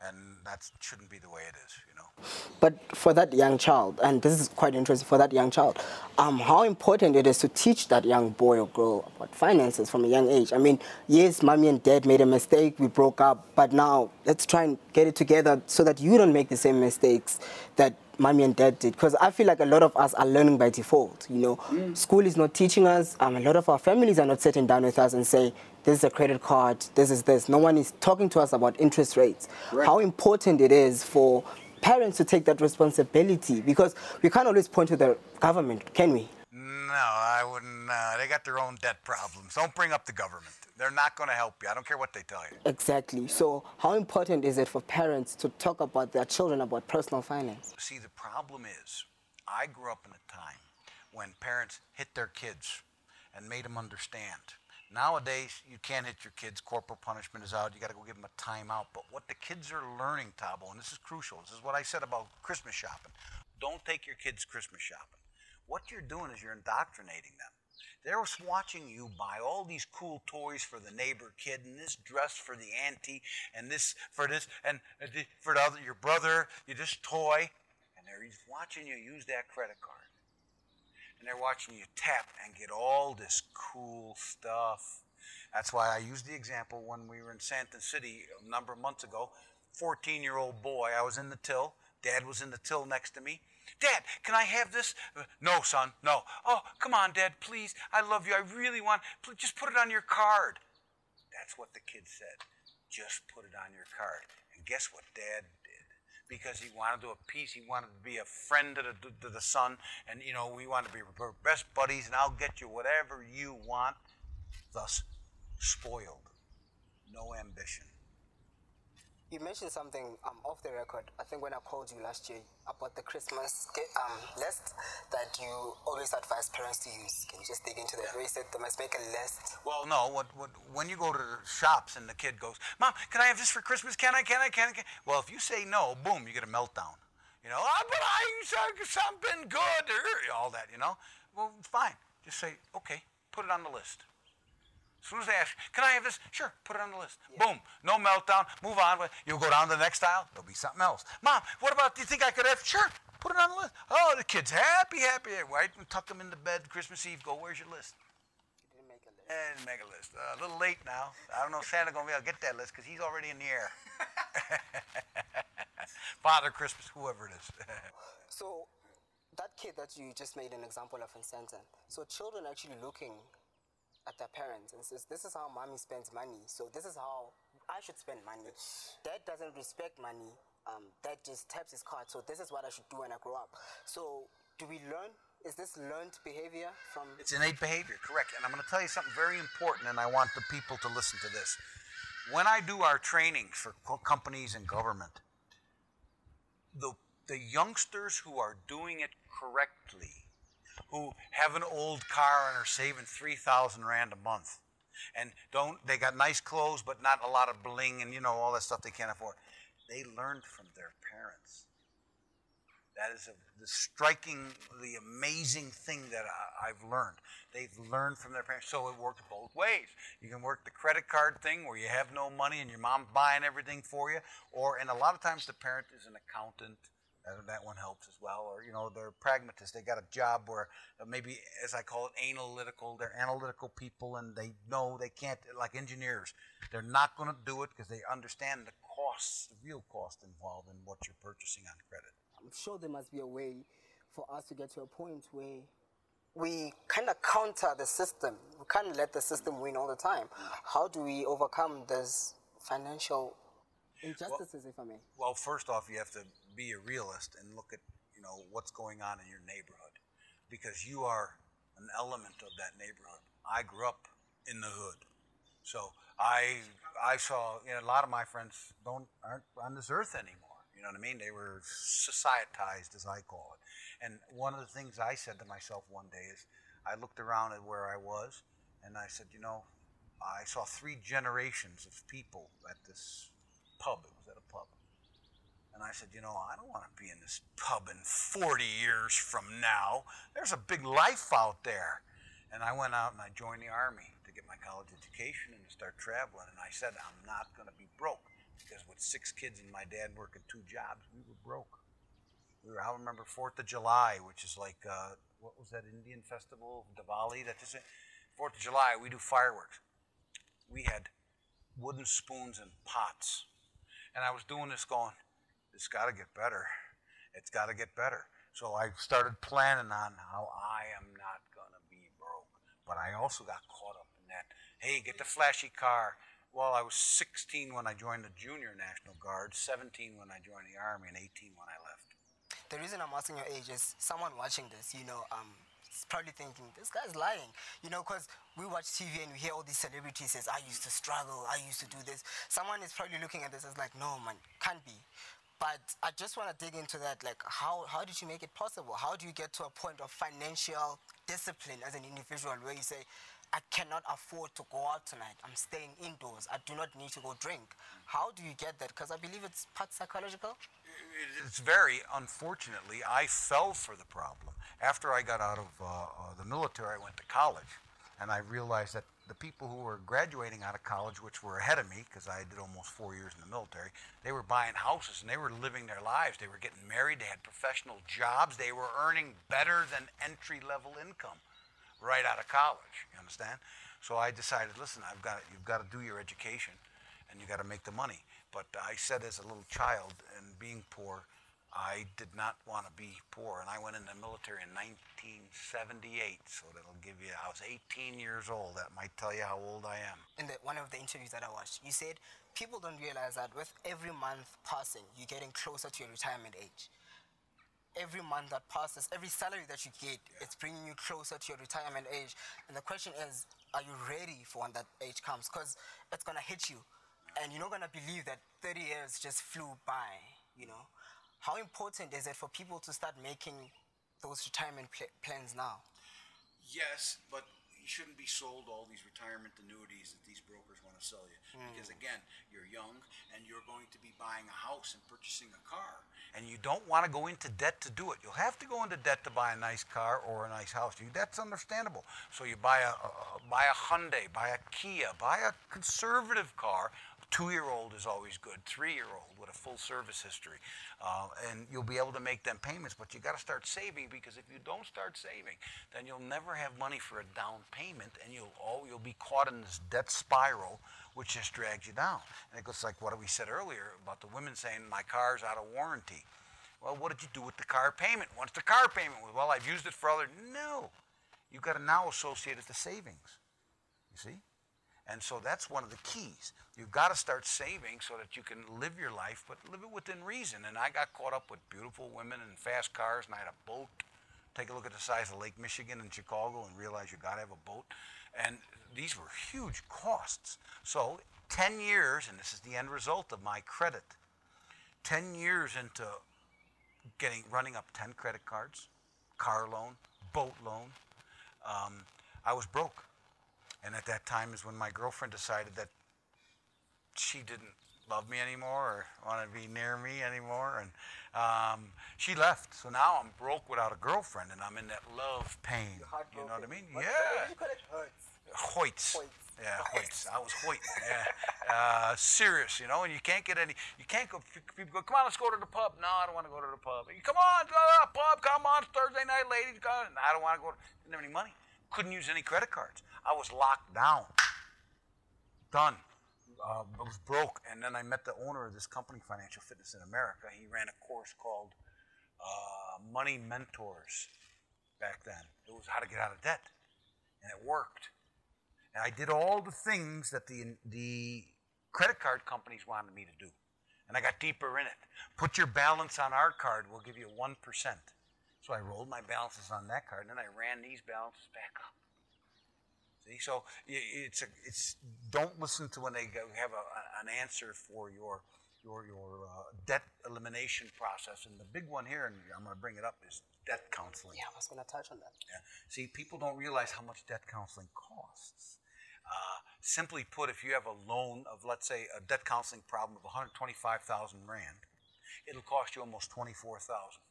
and that shouldn't be the way it is. You know. But for that young child, and this is quite interesting for that young child, um, how important it is to teach that young boy or girl about finances from a young age. I mean, yes, mommy and dad made a mistake, we broke up, but now let's try and get it together so that you don't make the same mistakes that mommy and dad did. Because I feel like a lot of us are learning by default. You know, school is not teaching us. Um, a lot of our families are not sitting down with us and say, this is a credit card, this is this. No one is talking to us about interest rates. Right. How important it is for parents to take that responsibility because we can't always point to the government, can we? No, I wouldn't. Uh, they got their own debt problems. Don't bring up the government. They're not going to help you. I don't care what they tell you. Exactly. So, how important is it for parents to talk about their children about personal finance? See, the problem is, I grew up in a time when parents hit their kids and made them understand. Nowadays, you can't hit your kids. Corporal punishment is out. You got to go give them a timeout. But what the kids are learning, Thabo, and this is crucial. This is what I said about Christmas shopping. Don't take your kids Christmas shopping. What you're doing is you're indoctrinating them. They're watching you buy all these cool toys for the neighbor kid, and this dress for the auntie, and this for this, and for the other, your brother, you this toy, and they're watching you use that credit card and they're watching you tap and get all this cool stuff. That's why I used the example when we were in Sandton City a number of months ago. 14 year old boy, I was in the till. Dad was in the till next to me. Dad, can I have this? Uh, no, son, no. Oh, come on, Dad, please. I love you. I really want. Just put it on your card. That's what the kid said. Just put it on your card. And guess what Dad? Because he wanted to appease, he wanted to be a friend to the, to the son, and you know we want to be best buddies, and I'll get you whatever you want. Thus, spoiled, no ambition. You mentioned something um, off the record. I think when I called you last year about the Christmas um, list that you always advise parents to use. Can you just dig into that? Where you said they must make a list. Well, no. What, what, when you go to the shops and the kid goes, "Mom, can I have this for Christmas? Can I? Can I? Can I?" Can? Well, if you say no, boom, you get a meltdown. You know, oh, but I something good all that. You know, well, fine. Just say, okay, put it on the list. As soon as they ask, can I have this? Sure, put it on the list. Boom, no meltdown. Move on. You'll go down to the next aisle. There'll be something else. Mom, what about? Do you think I could have? Sure, put it on the list. Oh, the kid's happy, happy. Right, and tuck him into bed Christmas Eve. Go. Where's your list? You didn't make a list. Didn't make a list. Uh, a little late now. I don't know if Santa gonna be able to get that list because he's already in the air. Father Christmas, whoever it is. So, that kid that you just made an example of in Sandton. So, children actually looking at their parents and says, "This is how mommy spends money. So this is how I should spend money." Dad doesn't respect money. Um, dad just taps his card. So this is what I should do when I grow up. So do we learn? Is this learned behavior from? It's innate behavior, correct. And I'm going to tell you something very important, and I want the people to listen to this. When I do our trainings for co- companies and government, the, the youngsters who are doing it correctly, who have an old car and are saving 3,000 Rand a month, and don't, they got nice clothes, but not a lot of bling and, you know, all that stuff they can't afford. They learned from their parents. That is a, the amazing thing that I've learned. They've learned from their parents, so it works both ways. You can work the credit card thing where you have no money and your mom's buying everything for you, or and a lot of times the parent is an accountant. That one helps as well, or you know they're pragmatists. They got a job where uh, maybe, as I call it, analytical. They're analytical people, and they know they can't like engineers. They're not going to do it because they understand the costs, the real cost involved in what you're purchasing on credit. I'm sure there must be a way for us to get to a point where we kind of counter the system. We can't let the system win all the time. How do we overcome this financial injustices, well, if I may? Well, first off, you have to be a realist and look at you know what's going on in your neighborhood, because you are an element of that neighborhood. I grew up in the hood, so I I saw you know a lot of my friends don't aren't on this earth anymore. You know what I mean? They were societized, as I call it. And one of the things I said to myself one day is, I looked around at where I was, and I said, you know, I saw three generations of people at this pub. It was at a pub. And I said, you know, I don't want to be in this pub in 40 years from now. There's a big life out there. And I went out and I joined the army to get my college education and to start traveling. And I said, I'm not going to be broke because with six kids and my dad working two jobs, we were broke. We were, I remember Fourth of July, which is like uh, what was that Indian festival, Diwali? That just Fourth of July. We do fireworks. We had wooden spoons and pots and I was doing this going, it's got to get better. It's got to get better. So I started planning on how I am not going to be broke. But I also got caught up in that. Hey, get the flashy car. Well, I was 16 when I joined the Junior National Guard, 17 when I joined the Army, and 18 when I left. The reason I'm asking your age is someone watching this, you know, um, is probably thinking, this guy's lying. You know, because we watch TV and we hear all these celebrities says, I used to struggle, I used to do this. Someone is probably looking at this as like, no, man, can't be. But I just want to dig into that. Like, how, how did you make it possible? How do you get to a point of financial discipline as an individual where you say, I cannot afford to go out tonight. I'm staying indoors. I do not need to go drink. How do you get that? Because I believe it's part psychological. It's very, unfortunately, I fell for the problem. After I got out of uh, uh, the military, I went to college. And I realized that the people who were graduating out of college, which were ahead of me, because I did almost four years in the military, they were buying houses and they were living their lives. They were getting married. They had professional jobs. They were earning better than entry level income right out of college. You understand? So I decided, listen, I've got you've got to do your education, and you got to make the money. But I said as a little child, and being poor, I did not want to be poor, and I went in the military in 1978. So that'll give you. I was 18 years old. That might tell you how old I am. In the, one of the interviews that I watched, you said people don't realize that with every month passing, you're getting closer to your retirement age every month that passes, every salary that you get, yeah. it's bringing you closer to your retirement age. And the question is, are you ready for when that age comes? Because it's gonna hit you, and you're not gonna believe that 30 years just flew by. You know, how important is it for people to start making those retirement pl- plans now? Yes, but you shouldn't be sold all these retirement annuities that these brokers want to sell you. Mm. Because again, you're young and you're going to be buying a house and purchasing a car. And you don't want to go into debt to do it. You'll have to go into debt to buy a nice car or a nice house. You, that's understandable. So you buy a, a buy a Hyundai, buy a Kia, buy a conservative car Two year old is always good, three year old with a full service history. Uh, and you'll be able to make them payments, but you got to start saving because if you don't start saving, then you'll never have money for a down payment and you'll, oh, you'll be caught in this debt spiral which just drags you down. And it goes like what we said earlier about the women saying, my car's out of warranty. Well, what did you do with the car payment? Once the car payment was, well, I've used it for other. No. You've got to now associate it to savings. You see? And so that's one of the keys. You've got to start saving so that you can live your life, but live it within reason. And I got caught up with beautiful women and fast cars, and I had a boat. Take a look at the size of Lake Michigan in Chicago and realize you've got to have a boat. And these were huge costs. So 10 years, and this is the end result of my credit, 10 years into getting running up 10 credit cards, car loan, boat loan, um, I was broke. And at that time is when my girlfriend decided that she didn't love me anymore or want to be near me anymore. And um, she left. So now I'm broke without a girlfriend and I'm in that love pain. You know what I mean? What- yeah. What you call it? Hurts. Hoyts. Hoyts. Yeah, Hoyts. I was Hoyt. Yeah. Uh, serious, you know, and you can't get any, you can't go, people go, come on, let's go to the pub. No, I don't want to go to the pub. Come on, go to the pub. Come on, Thursday night, ladies. Go. I don't want to go. Didn't have any money. Couldn't use any credit cards. I was locked down. Done. Uh, I was broke. And then I met the owner of this company, Financial Fitness in America. He ran a course called uh, Money Mentors back then. It was how to get out of debt. And it worked. And I did all the things that the, the credit card companies wanted me to do. And I got deeper in it. Put your balance on our card, we'll give you 1%. So I rolled my balances on that card, and then I ran these balances back up. See, so it's a, it's don't listen to when they go, have a, an answer for your your your uh, debt elimination process. And the big one here, and I'm going to bring it up, is debt counseling. Yeah, I was gonna touch on that. Yeah. See, people don't realize how much debt counseling costs. Uh, simply put, if you have a loan of, let's say, a debt counseling problem of 125,000 rand, it'll cost you almost 24,000 for debt counseling.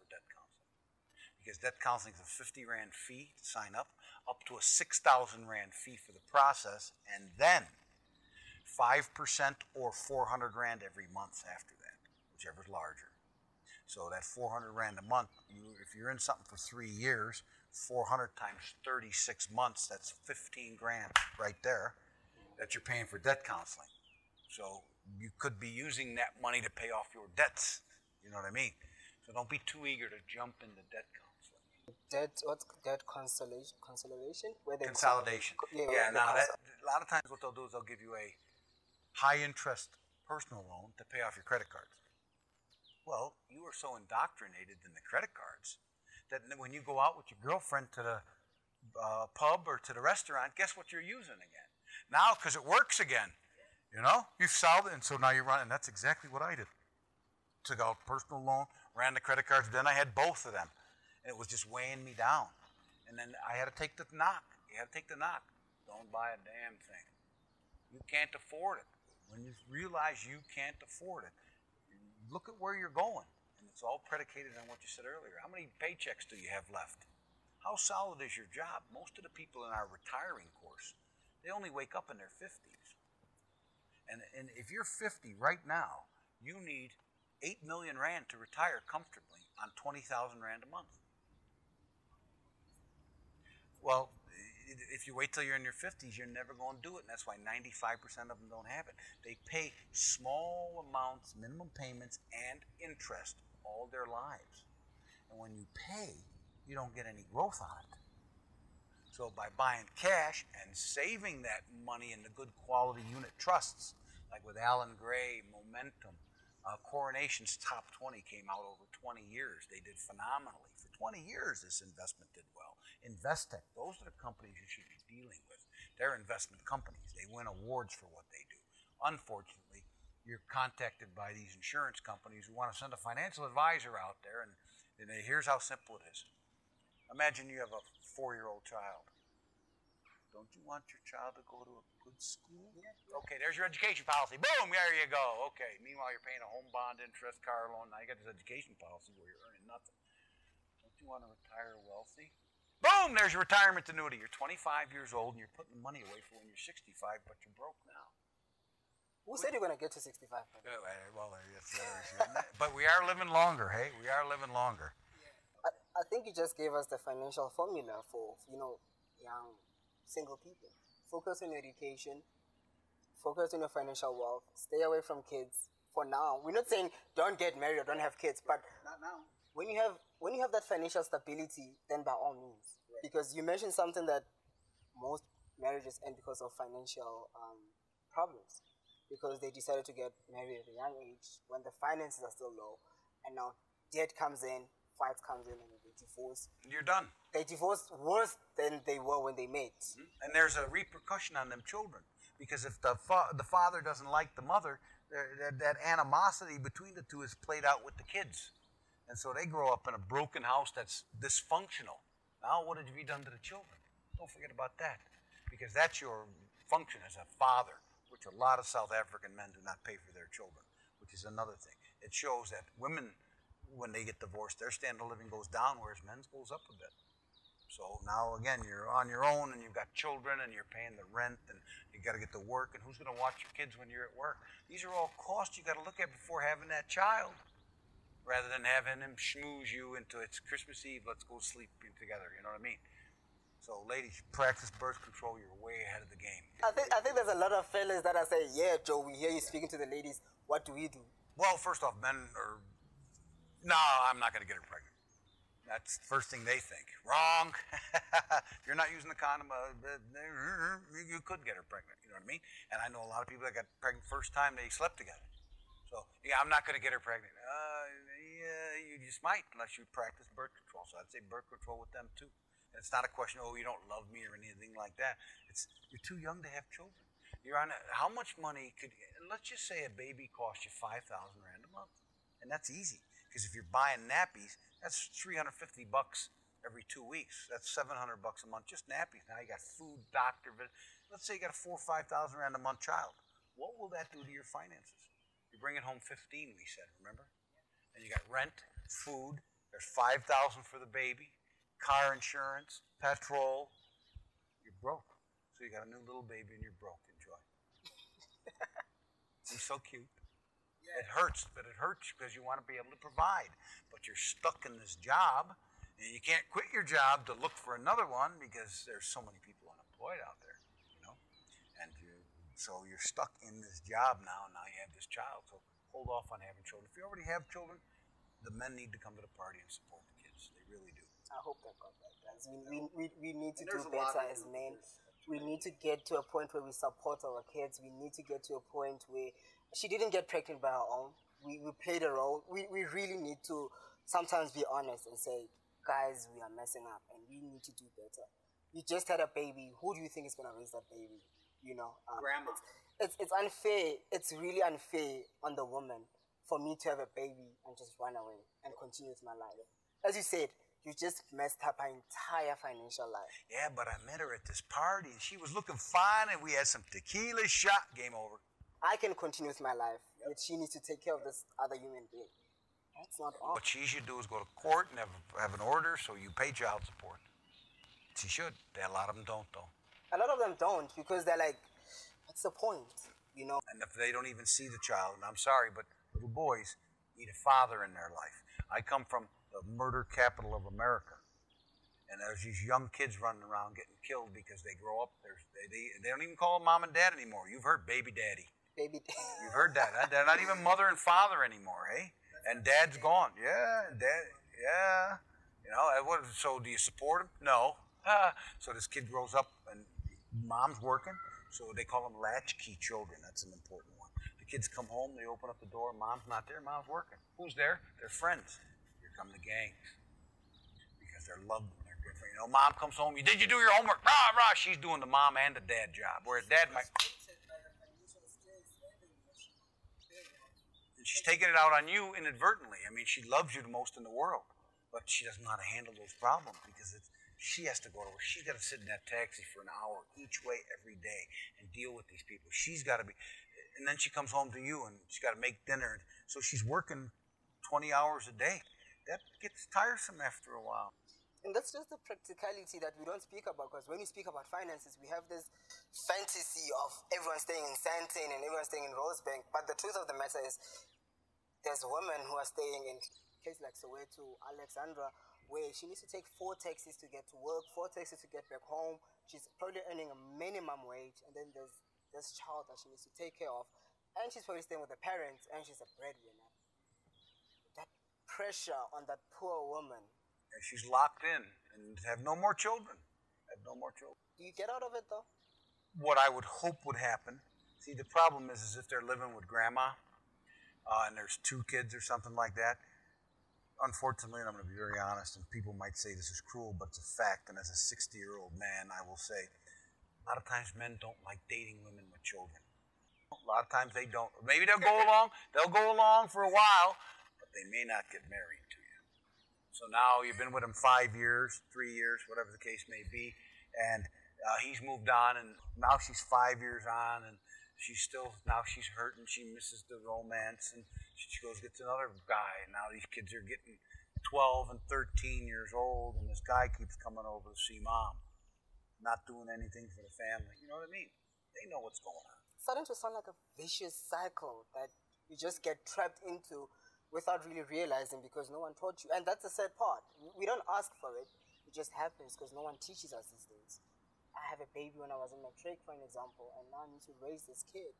Because debt counseling is a 50 rand fee to sign up, up to a 6,000 rand fee for the process, and then 5% or 400 rand every month after that, whichever is larger. So that 400 rand a month, you, if you're in something for three years, 400 times 36 months, that's 15 grand right there that you're paying for debt counseling. So you could be using that money to pay off your debts. You know what I mean? So don't be too eager to jump into debt counseling. Debt, what's debt consolation? Consolidation? Where they Consolidation. Yeah, Yeah, now that, a lot of times what they'll do is they'll give you a high interest personal loan to pay off your credit cards. Well, you are so indoctrinated in the credit cards that when you go out with your girlfriend to the uh, pub or to the restaurant, guess what you're using again? Now, because it works again, you know, you've solved it, and so now you're running. That's exactly what I did. Took out personal loan, ran the credit cards, then I had both of them, and it was just weighing me down. And then I had to take the knock. You had to take the knock. Don't buy a damn thing. You can't afford it. When you realize you can't afford it, look at where you're going. And it's all predicated on what you said earlier. How many paychecks do you have left? How solid is your job? Most of the people in our retiring course, they only wake up in their 50s. And, and if you're 50 right now, you need 8 million rand to retire comfortably on 20,000 rand a month. Well, if you wait till you're in your 50s, you're never going to do it. And that's why 95% of them don't have it. They pay small amounts, minimum payments, and interest all their lives. And when you pay, you don't get any growth on it. So by buying cash and saving that money in the good quality unit trusts, like with Allan Gray, Momentum, uh, Coronation's top 20 came out over 20 years. They did phenomenally. For 20 years, this investment did well. Investec, those are the companies you should be dealing with. They're investment companies. They win awards for what they do. Unfortunately, you're contacted by these insurance companies who want to send a financial advisor out there, and, and they, here's how simple it is. Imagine you have a four year old child. Don't you want your child to go to a good school? Okay, there's your education policy. Boom, there you go. Okay. Meanwhile, you're paying a home bond, interest, car loan. Now you got this education policy where you're earning nothing. Don't you want to retire wealthy? Boom, there's your retirement annuity. You're 25 years old and you're putting the money away for when you're 65, but you're broke now. Who said you're gonna get to 65? Uh, Well, that's the but we are living longer, hey? We are living longer. I, I think you just gave us the financial formula for you know young single people. Focus on your education. Focus on your financial wealth. Stay away from kids. For now, we're not saying don't get married or don't have kids, but Not now. when you have when you have that financial stability, then by all means, because you mentioned something that most marriages end because of financial um, problems, because they decided to get married at a young age when the finances are still low, and now debt comes in, fights comes in, and they divorce. You're done. They divorce worse than they were when they met. Mm-hmm. and there's a repercussion on them children because if the fa- the father doesn't like the mother, that, that animosity between the two is played out with the kids, and so they grow up in a broken house that's dysfunctional. Now, what have you done to the children? Don't forget about that, because that's your function as a father, which a lot of South African men do not pay for their children. which is another thing. It shows that women, when they get divorced, their standard of living goes down, whereas men's goes up a bit. So now again, you're on your own and you've got children and you're paying the rent and you got to get to work and who's going to watch your kids when you're at work? These are all costs you got to look at before having that child, rather than having him schmooze you into it's Christmas Eve, let's go sleep together. You know what I mean? So, ladies, practice birth control. You're way ahead of the game. I think I think there's a lot of fellas that are saying, "Yeah, Joe, we hear you speaking to the ladies. What do we do?" Well, first off, men are. No, I'm not going to get her pregnant. That's the first thing they think. Wrong. if you're not using the condom, uh, you could get her pregnant. You know what I mean? And I know a lot of people that got pregnant first time they slept together. So yeah, I'm not going to get her pregnant. Uh, yeah, you just might unless you practice birth control. So I'd say birth control with them too. And it's not a question, oh, you don't love me or anything like that. It's you're too young to have children. You're on a, how much money could? Let's just say a baby costs you five thousand rand a month, and that's easy because if you're buying nappies, that's 350 bucks every two weeks. That's 700 bucks a month, just nappies. Now you got food, doctor visit. Let's say you got a four or 5,000 rand a month child. What will that do to your finances? You're bringing home 15, we said, remember? And you got rent, food, there's 5,000 for the baby, car insurance, petrol. You're broke. So you got a new little baby and you're broke. Enjoy. He's so cute. It hurts, but it hurts because you want to be able to provide. But you're stuck in this job, and you can't quit your job to look for another one because there's so many people unemployed out there, you know. And you, so you're stuck in this job now. And now you have this child, so hold off on having children. If you already have children, the men need to come to the party and support the kids. They really do. I hope that God does. We, we, we need to do better as men. We need to get to a point where we support our kids. We need to get to a point where she didn't get pregnant by her own. We, we played a role. We, we really need to sometimes be honest and say, guys, we are messing up and we need to do better. You just had a baby. Who do you think is going to raise that baby? You know, um, grandma. It's, it's, it's unfair. It's really unfair on the woman for me to have a baby and just run away and continue with my life. As you said, you just messed up her entire financial life. Yeah, but I met her at this party and she was looking fine and we had some tequila shot. Game over. I can continue with my life, yep. but she needs to take care of this other human being. That's not all. What she should do is go to court and have, have an order so you pay child support. She should. A lot of them don't, though. A lot of them don't because they're like, what's the point? You know? And if they don't even see the child, and I'm sorry, but little boys need a father in their life. I come from the murder capital of America. And there's these young kids running around getting killed because they grow up. They, they, they don't even call them mom and dad anymore. You've heard baby daddy baby. You've heard that. Huh? They're not even mother and father anymore, eh? And dad's gone. Yeah, dad. Yeah. You know, what, so do you support him? No. so this kid grows up and mom's working, so they call them latchkey children. That's an important one. The kids come home, they open up the door, mom's not there, mom's working. Who's there? Their friends. Here come the gangs. Because they're loved and they're good for you. know, mom comes home, you did you do your homework? Rah, rah, she's doing the mom and the dad job. Whereas dad might she's taking it out on you inadvertently. I mean, she loves you the most in the world, but she doesn't know how to handle those problems because it's, she has to go to work. She's got to sit in that taxi for an hour each way every day and deal with these people. She's got to be, and then she comes home to you and she's got to make dinner. So she's working 20 hours a day. That gets tiresome after a while. And that's just the practicality that we don't speak about because when we speak about finances, we have this fantasy of everyone staying in Sandton and everyone staying in Rosebank. But the truth of the matter is, there's women who are staying in places like Soweto, Alexandra, where she needs to take four taxis to get to work, four taxis to get back home. She's probably earning a minimum wage, and then there's this child that she needs to take care of, and she's probably staying with her parents, and she's a breadwinner. That pressure on that poor woman. And she's locked in and have no more children. Have no more children. Do you get out of it though? What I would hope would happen. See, the problem is, is if they're living with grandma, uh, and there's two kids or something like that, unfortunately, and I'm going to be very honest, and people might say this is cruel, but it's a fact. And as a 60 year old man, I will say a lot of times men don't like dating women with children. A lot of times they don't. Maybe they'll go along, they'll go along for a while, but they may not get married to you. So now you've been with him five years, three years, whatever the case may be, and uh, he's moved on, and now she's five years on, and she's still now she's hurt and She misses the romance, and she goes gets another guy. And now these kids are getting 12 and 13 years old, and this guy keeps coming over to see mom, not doing anything for the family. You know what I mean? They know what's going on. It's starting to sound like a vicious cycle that you just get trapped into without really realizing because no one taught you. And that's the sad part. We don't ask for it. It just happens because no one teaches us these days. I have a baby when I was in matric, for an example, and now I need to raise this kid.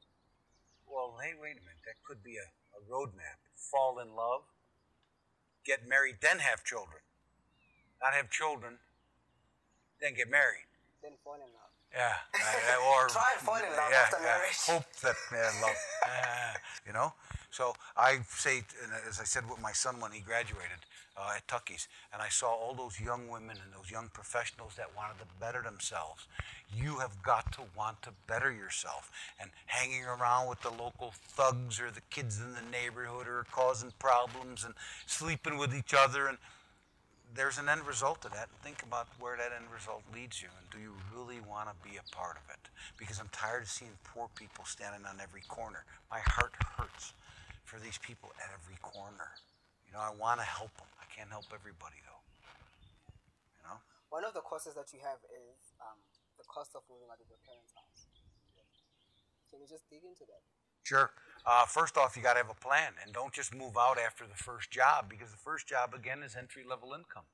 Well, hey, wait a minute. That could be a, a roadmap. Fall in love, get married, then have children. Not have children, then get married. Then fall in love. Yeah, uh, or Try and fall in love yeah, after yeah. marriage. Hope that uh, love, uh, you know. So I say, as I said with my son when he graduated uh, at Tukkies, and I saw all those young women and those young professionals that wanted to better themselves. You have got to want to better yourself, and hanging around with the local thugs or the kids in the neighborhood or causing problems and sleeping with each other and there's an end result to that. Think about where that end result leads you, and do you really want to be a part of it? Because I'm tired of seeing poor people standing on every corner. My heart hurts for these people at every corner. You know, I want to help them. I can't help everybody though. You know. One of the courses that you have is um, the cost of moving out of your parents' house. Can we just dig into that? Sure. Uh, first off, you got to have a plan, and don't just move out after the first job because the first job again is entry level income.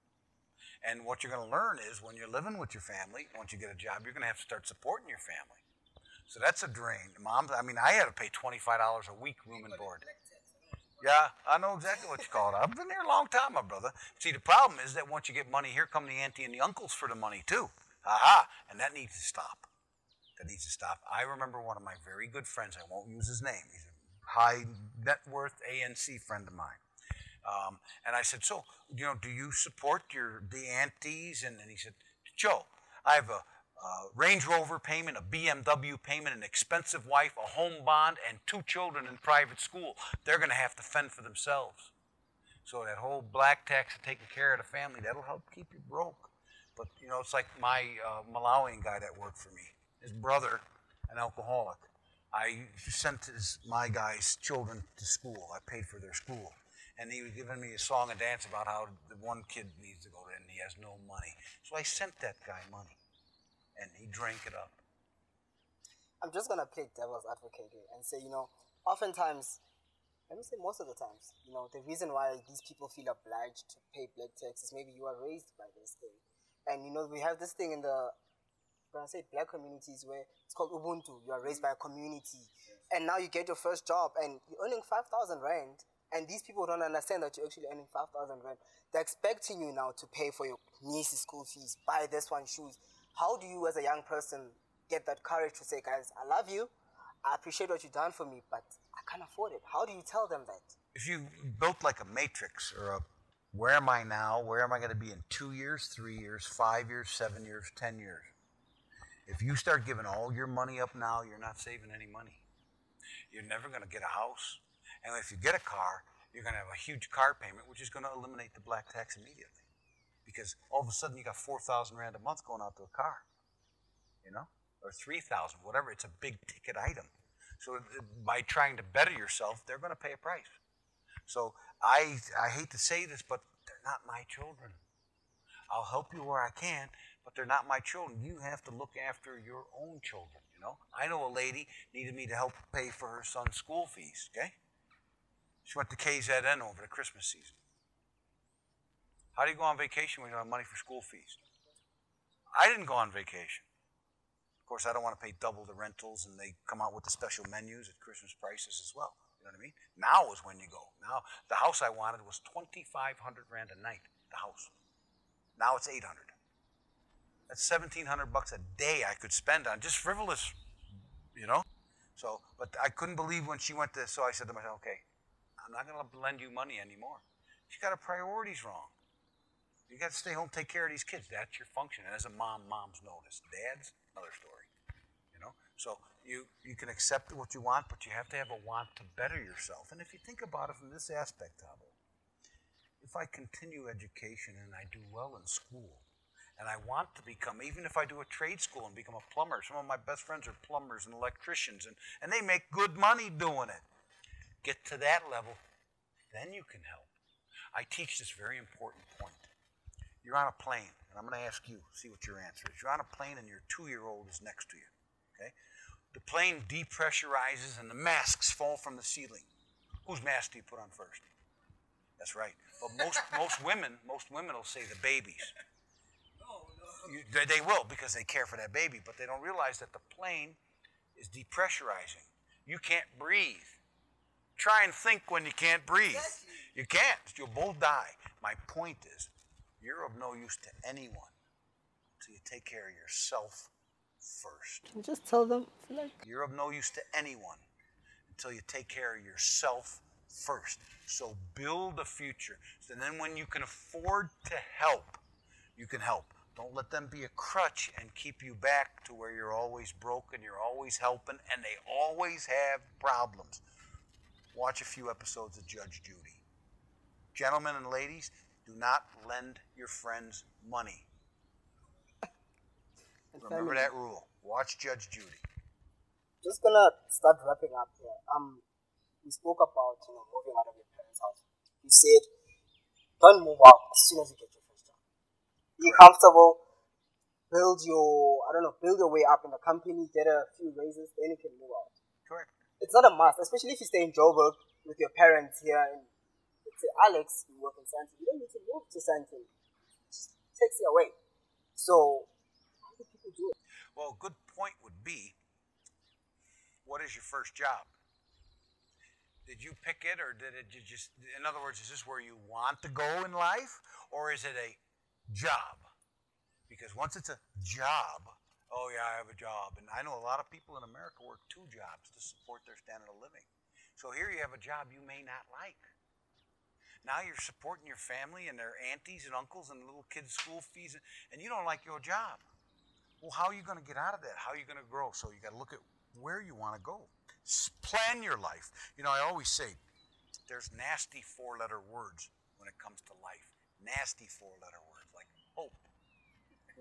And what you're going to learn is when you're living with your family, once you get a job, you're going to have to start supporting your family. So that's a drain. Mom, I mean, I had to pay twenty-five dollars a week room and board. Yeah, I know exactly what you call it. I've been here a long time, my brother. See, the problem is that once you get money, here come the auntie and the uncles for the money too. Aha, and that needs to stop. That needs to stop. I remember one of my very good friends. I won't use his name. He's a high net worth ANC friend of mine. Um, and I said, so, you know, do you support your the aunties? And then he said, Joe, I have a, uh Range Rover payment, a BMW payment, an expensive wife, a home bond, and two children in private school. They're going to have to fend for themselves. So that whole black tax of taking care of the family, that'll help keep you broke. But, you know, it's like my uh, Malawian guy that worked for me. His brother, an alcoholic. I sent his, my guy's children to school. I paid for their school. And he was giving me a song and dance about how the one kid needs to go in and he has no money. So I sent that guy money. And he drank it up. I'm just gonna play devil's advocate here and say, you know, oftentimes, let me say most of the times, you know, the reason why these people feel obliged to pay black tax is maybe you are raised by this thing, and you know we have this thing in the when I say black communities where it's called Ubuntu. You are raised by a community, and now you get your first job and you're earning five thousand rand, and these people don't understand that you're actually earning five thousand rand. They're expecting you now to pay for your niece's school fees, buy this one shoes. How do you, as a young person, get that courage to say, guys, I love you, I appreciate what you've done for me, but I can't afford it. How do you tell them that? If you built like a matrix or a where am I now? Where am I going to be in two years, three years, five years, seven years, ten years? If you start giving all your money up now, you're not saving any money. You're never going to get a house. And if you get a car, you're going to have a huge car payment, which is going to eliminate the black tax immediately. Because all of a sudden you got 4,000 Rand a month going out to a car, you know, or 3,000, whatever. It's a big ticket item. So uh, by trying to better yourself, they're going to pay a price. So I, I hate to say this, but they're not my children. I'll help you where I can, but they're not my children. You have to look after your own children, you know? I know a lady needed me to help pay for her son's school fees, okay? She went to KZN over the Christmas season. How do you go on vacation when you don't have money for school fees? I didn't go on vacation. Of course, I don't want to pay double the rentals, and they come out with the special menus at Christmas prices as well. You know what I mean? Now is when you go. Now, the house I wanted was 2500 Rand a night, the house. Now it's 800 That's 1700 bucks a day I could spend on just frivolous, you know? So, but I couldn't believe when she went to, so I said to myself, okay, I'm not going to lend you money anymore. She got her priorities wrong. You got to stay home, take care of these kids. That's your function. And as a mom, moms this. Dads, another story. You know, so you you can accept what you want, but you have to have a want to better yourself. And if you think about it from this aspect, Thabo, if I continue education and I do well in school, and I want to become, even if I do a trade school and become a plumber. Some of my best friends are plumbers and electricians, and, and they make good money doing it. Get to that level, then you can help. I teach this very important point. You're on a plane, and I'm going to ask you, see what your answer is. You're on a plane, and your two year old is next to you. Okay? The plane depressurizes, and the masks fall from the ceiling. Whose mask do you put on first? That's right. But most, most women, most women will say the babies. You, they, they will because they care for that baby, but they don't realize that the plane is depressurizing. You can't breathe. Try and think when you can't breathe. You can't. You'll both die. My point is, you're of no use to anyone until you take care of yourself first. You just tell them? Like, You're of no use to anyone until you take care of yourself first. So build a future. So then when you can afford to help, you can help. Don't let them be a crutch and keep you back to where you're always broken, you're always helping, and they always have problems. Watch a few episodes of Judge Judy. Gentlemen and ladies, do not lend your friends money. Remember that rule. Watch Judge Judy. Just gonna start wrapping up here. Um, we spoke about you know moving out of your parents' house. You said don't move out as soon as you get your first job. Be comfortable. Build your I don't know build your way up in the company. Get a few raises, then you can move out. Correct. It's not a must, especially if you stay in Joburg with your parents here. Let's say Alex, you work in Sandton. You don't need to move to Sandton. It just takes you away. So how do people do it? Well, a good point would be what is your first job? Did you pick it or did it just, in other words, is this where you want to go in life or is it a job? Because once it's a job, oh yeah, I have a job. And I know a lot of people in America work two jobs to support their standard of living. So here you have a job you may not like. Now you're supporting your family and their aunties and uncles and little kids' school fees, and you don't like your job. Well, how are you going to get out of that? How are you going to grow? So you got to look at where you want to go. Plan your life. You know, I always say there's nasty four letter words when it comes to life. Nasty four letter words like hope,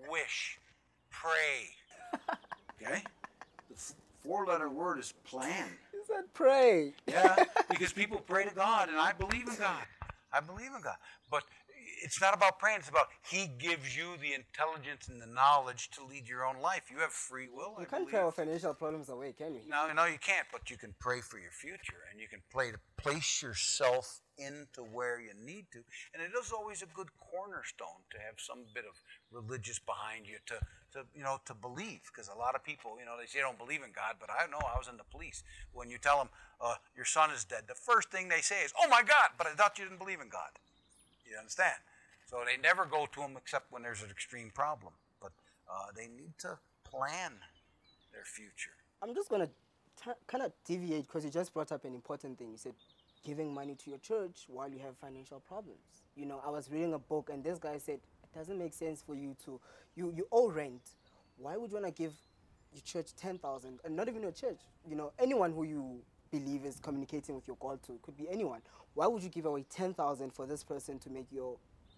wish, pray. Okay? The four letter word is plan. He said pray. Yeah, because people pray to God, and I believe in God. I believe in God. But it's not about praying, it's about He gives you the intelligence and the knowledge to lead your own life. You have free will. You I can't believe. pray our financial problems away, can you? No, no, you can't, but you can pray for your future and you can play to place yourself into where you need to. And it is always a good cornerstone to have some bit of religious behind you to, to you know, to believe. Because a lot of people, you know, they say they don't believe in God, but I know I was in the police. When you tell them uh, your son is dead, the first thing they say is, "Oh my God!" But I thought you didn't believe in God. You understand? So they never go to him except when there's an extreme problem. But uh, they need to plan their future. I'm just gonna t- kind of deviate because you just brought up an important thing. You said giving money to your church while you have financial problems. You know, I was reading a book and this guy said doesn't make sense for you to you you owe rent. Why would you wanna give your church ten thousand and not even your church? You know, anyone who you believe is communicating with your God to could be anyone. Why would you give away ten thousand for this person to make your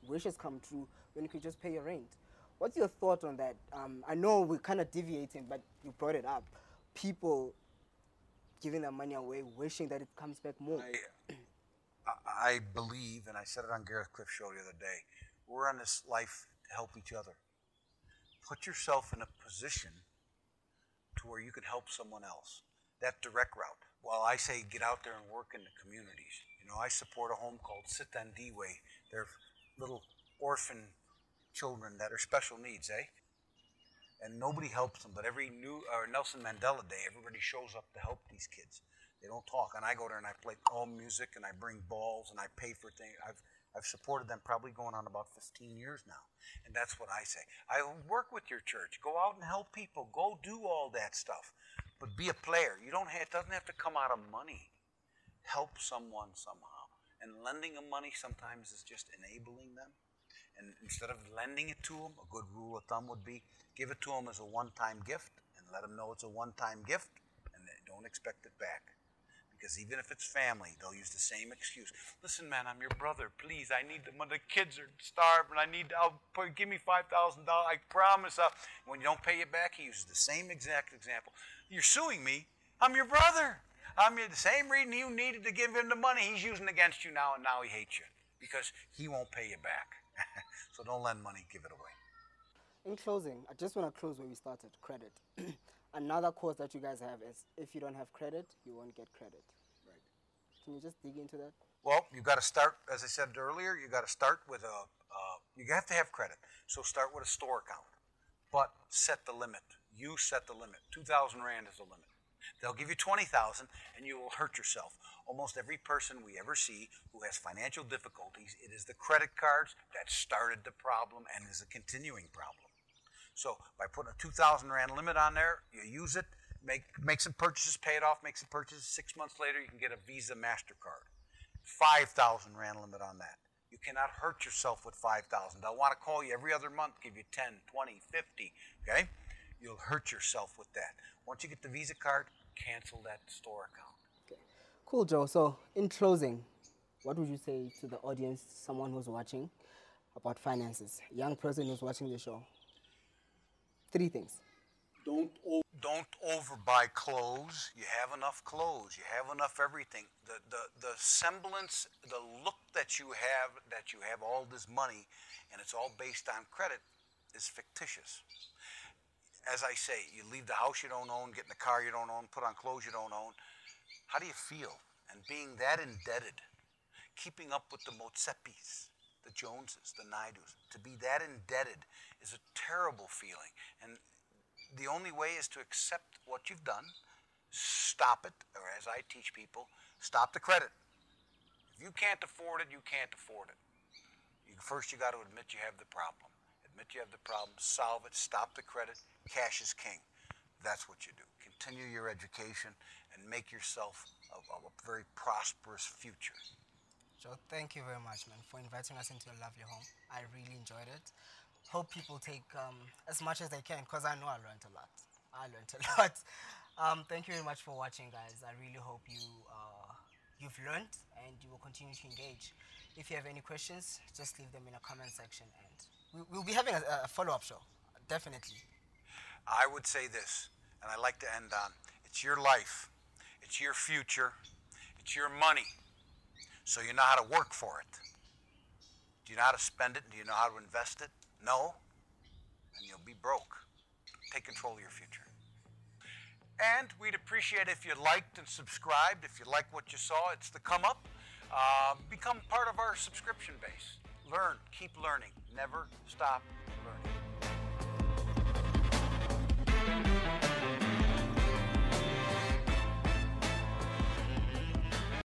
wishes come true when you could just pay your rent? What's your thought on that? Um, I know we're kind of deviating, but you brought it up. People giving their money away, wishing that it comes back more. I, I- I believe, and I said it on Gareth Cliff show the other day, we're on this life to help each other. Put yourself in a position to where you can help someone else. That direct route. Well, I say get out there and work in the communities. You know, I support a home called Sitan Way. They're little orphan children that are special needs, eh? and nobody helps them. But every new or Nelson Mandela Day, everybody shows up to help these kids. They don't talk, and I go there and I play all music and I bring balls and I pay for things. I've I've supported them probably going on about 15 years now, and that's what I say. I work with your church. Go out and help people. Go do all that stuff, but be a player. You don't have, it doesn't have to come out of money. Help someone somehow, and lending them money sometimes is just enabling them. And instead of lending it to them, a good rule of thumb would be give it to them as a one time gift and let them know it's a one time gift and don't expect it back. Because even if it's family, they'll use the same excuse. Listen, man, I'm your brother. Please, I need the money. The kids are starving. I need. I'll put, give me five thousand dollars. I promise. I'll. When you don't pay it back, he uses the same exact example. You're suing me. I'm your brother. I'm your, the same reason you needed to give him the money. He's using against you now, and now he hates you because he won't pay you back. so don't lend money. Give it away. In closing, I just want to close where we started credit. Another quote that you guys have is if you don't have credit, you won't get credit. Right. Can you just dig into that? Well, you got to start, as I said earlier, you got to start with a, uh, you have to have credit. So start with a store account, but set the limit. You set the limit. 2,000 Rand is the limit. They'll give you 20,000 and you will hurt yourself. Almost every person we ever see who has financial difficulties, it is the credit cards that started the problem and is a continuing problem. So by putting a 2,000 Rand limit on there, you use it, make, make some purchases, pay it off, make some purchases. Six months later, you can get a Visa MasterCard. 5,000 Rand limit on that. You cannot hurt yourself with 5,000. They'll want to call you every other month, give you 10, 20, 50, okay? You'll hurt yourself with that. Once you get the Visa card, cancel that store account. Okay. Cool, Joe. So, in closing, what would you say to the audience, someone who's watching, about finances? Young person who's watching the show. Three things. Don't over. Don't overbuy clothes. You have enough clothes. You have enough everything. The, the, the semblance, the look that you have, that you have all this money and it's all based on credit is fictitious. As I say, you leave the house you don't own, get in the car you don't own, put on clothes you don't own. How do you feel? And being that indebted, keeping up with the Motsepes, the Joneses, the Naidoos, to be that indebted is a terrible feeling. And the only way is to accept what you've done, stop it, or as I teach people, stop the credit. If you can't afford it, you can't afford it. You, first, you got to admit you have the problem. Admit you have the problem, solve it, stop the credit. Cash is king. That's what you do. Continue your education and make yourself a, a very prosperous future. Joe, thank you very much, man, for inviting us into your lovely home. I really enjoyed it. Hope people take um, as much as they can, because I know I learned a lot. I learned a lot. Um, thank you very much for watching, guys. I really hope you uh, you've learned and you will continue to engage. If you have any questions, just leave them in a comment section, and we, we'll be having a, a follow-up show, definitely. I would say this, and I like to end on it's your life, it's your future, it's your money. So you know how to work for it. Do you know how to spend it? Do you know how to invest it? No. And you'll be broke. Take control of your future. And we'd appreciate if you liked and subscribed. If you like what you saw, it's the come up. Uh, become part of our subscription base. Learn, keep learning, never stop learning.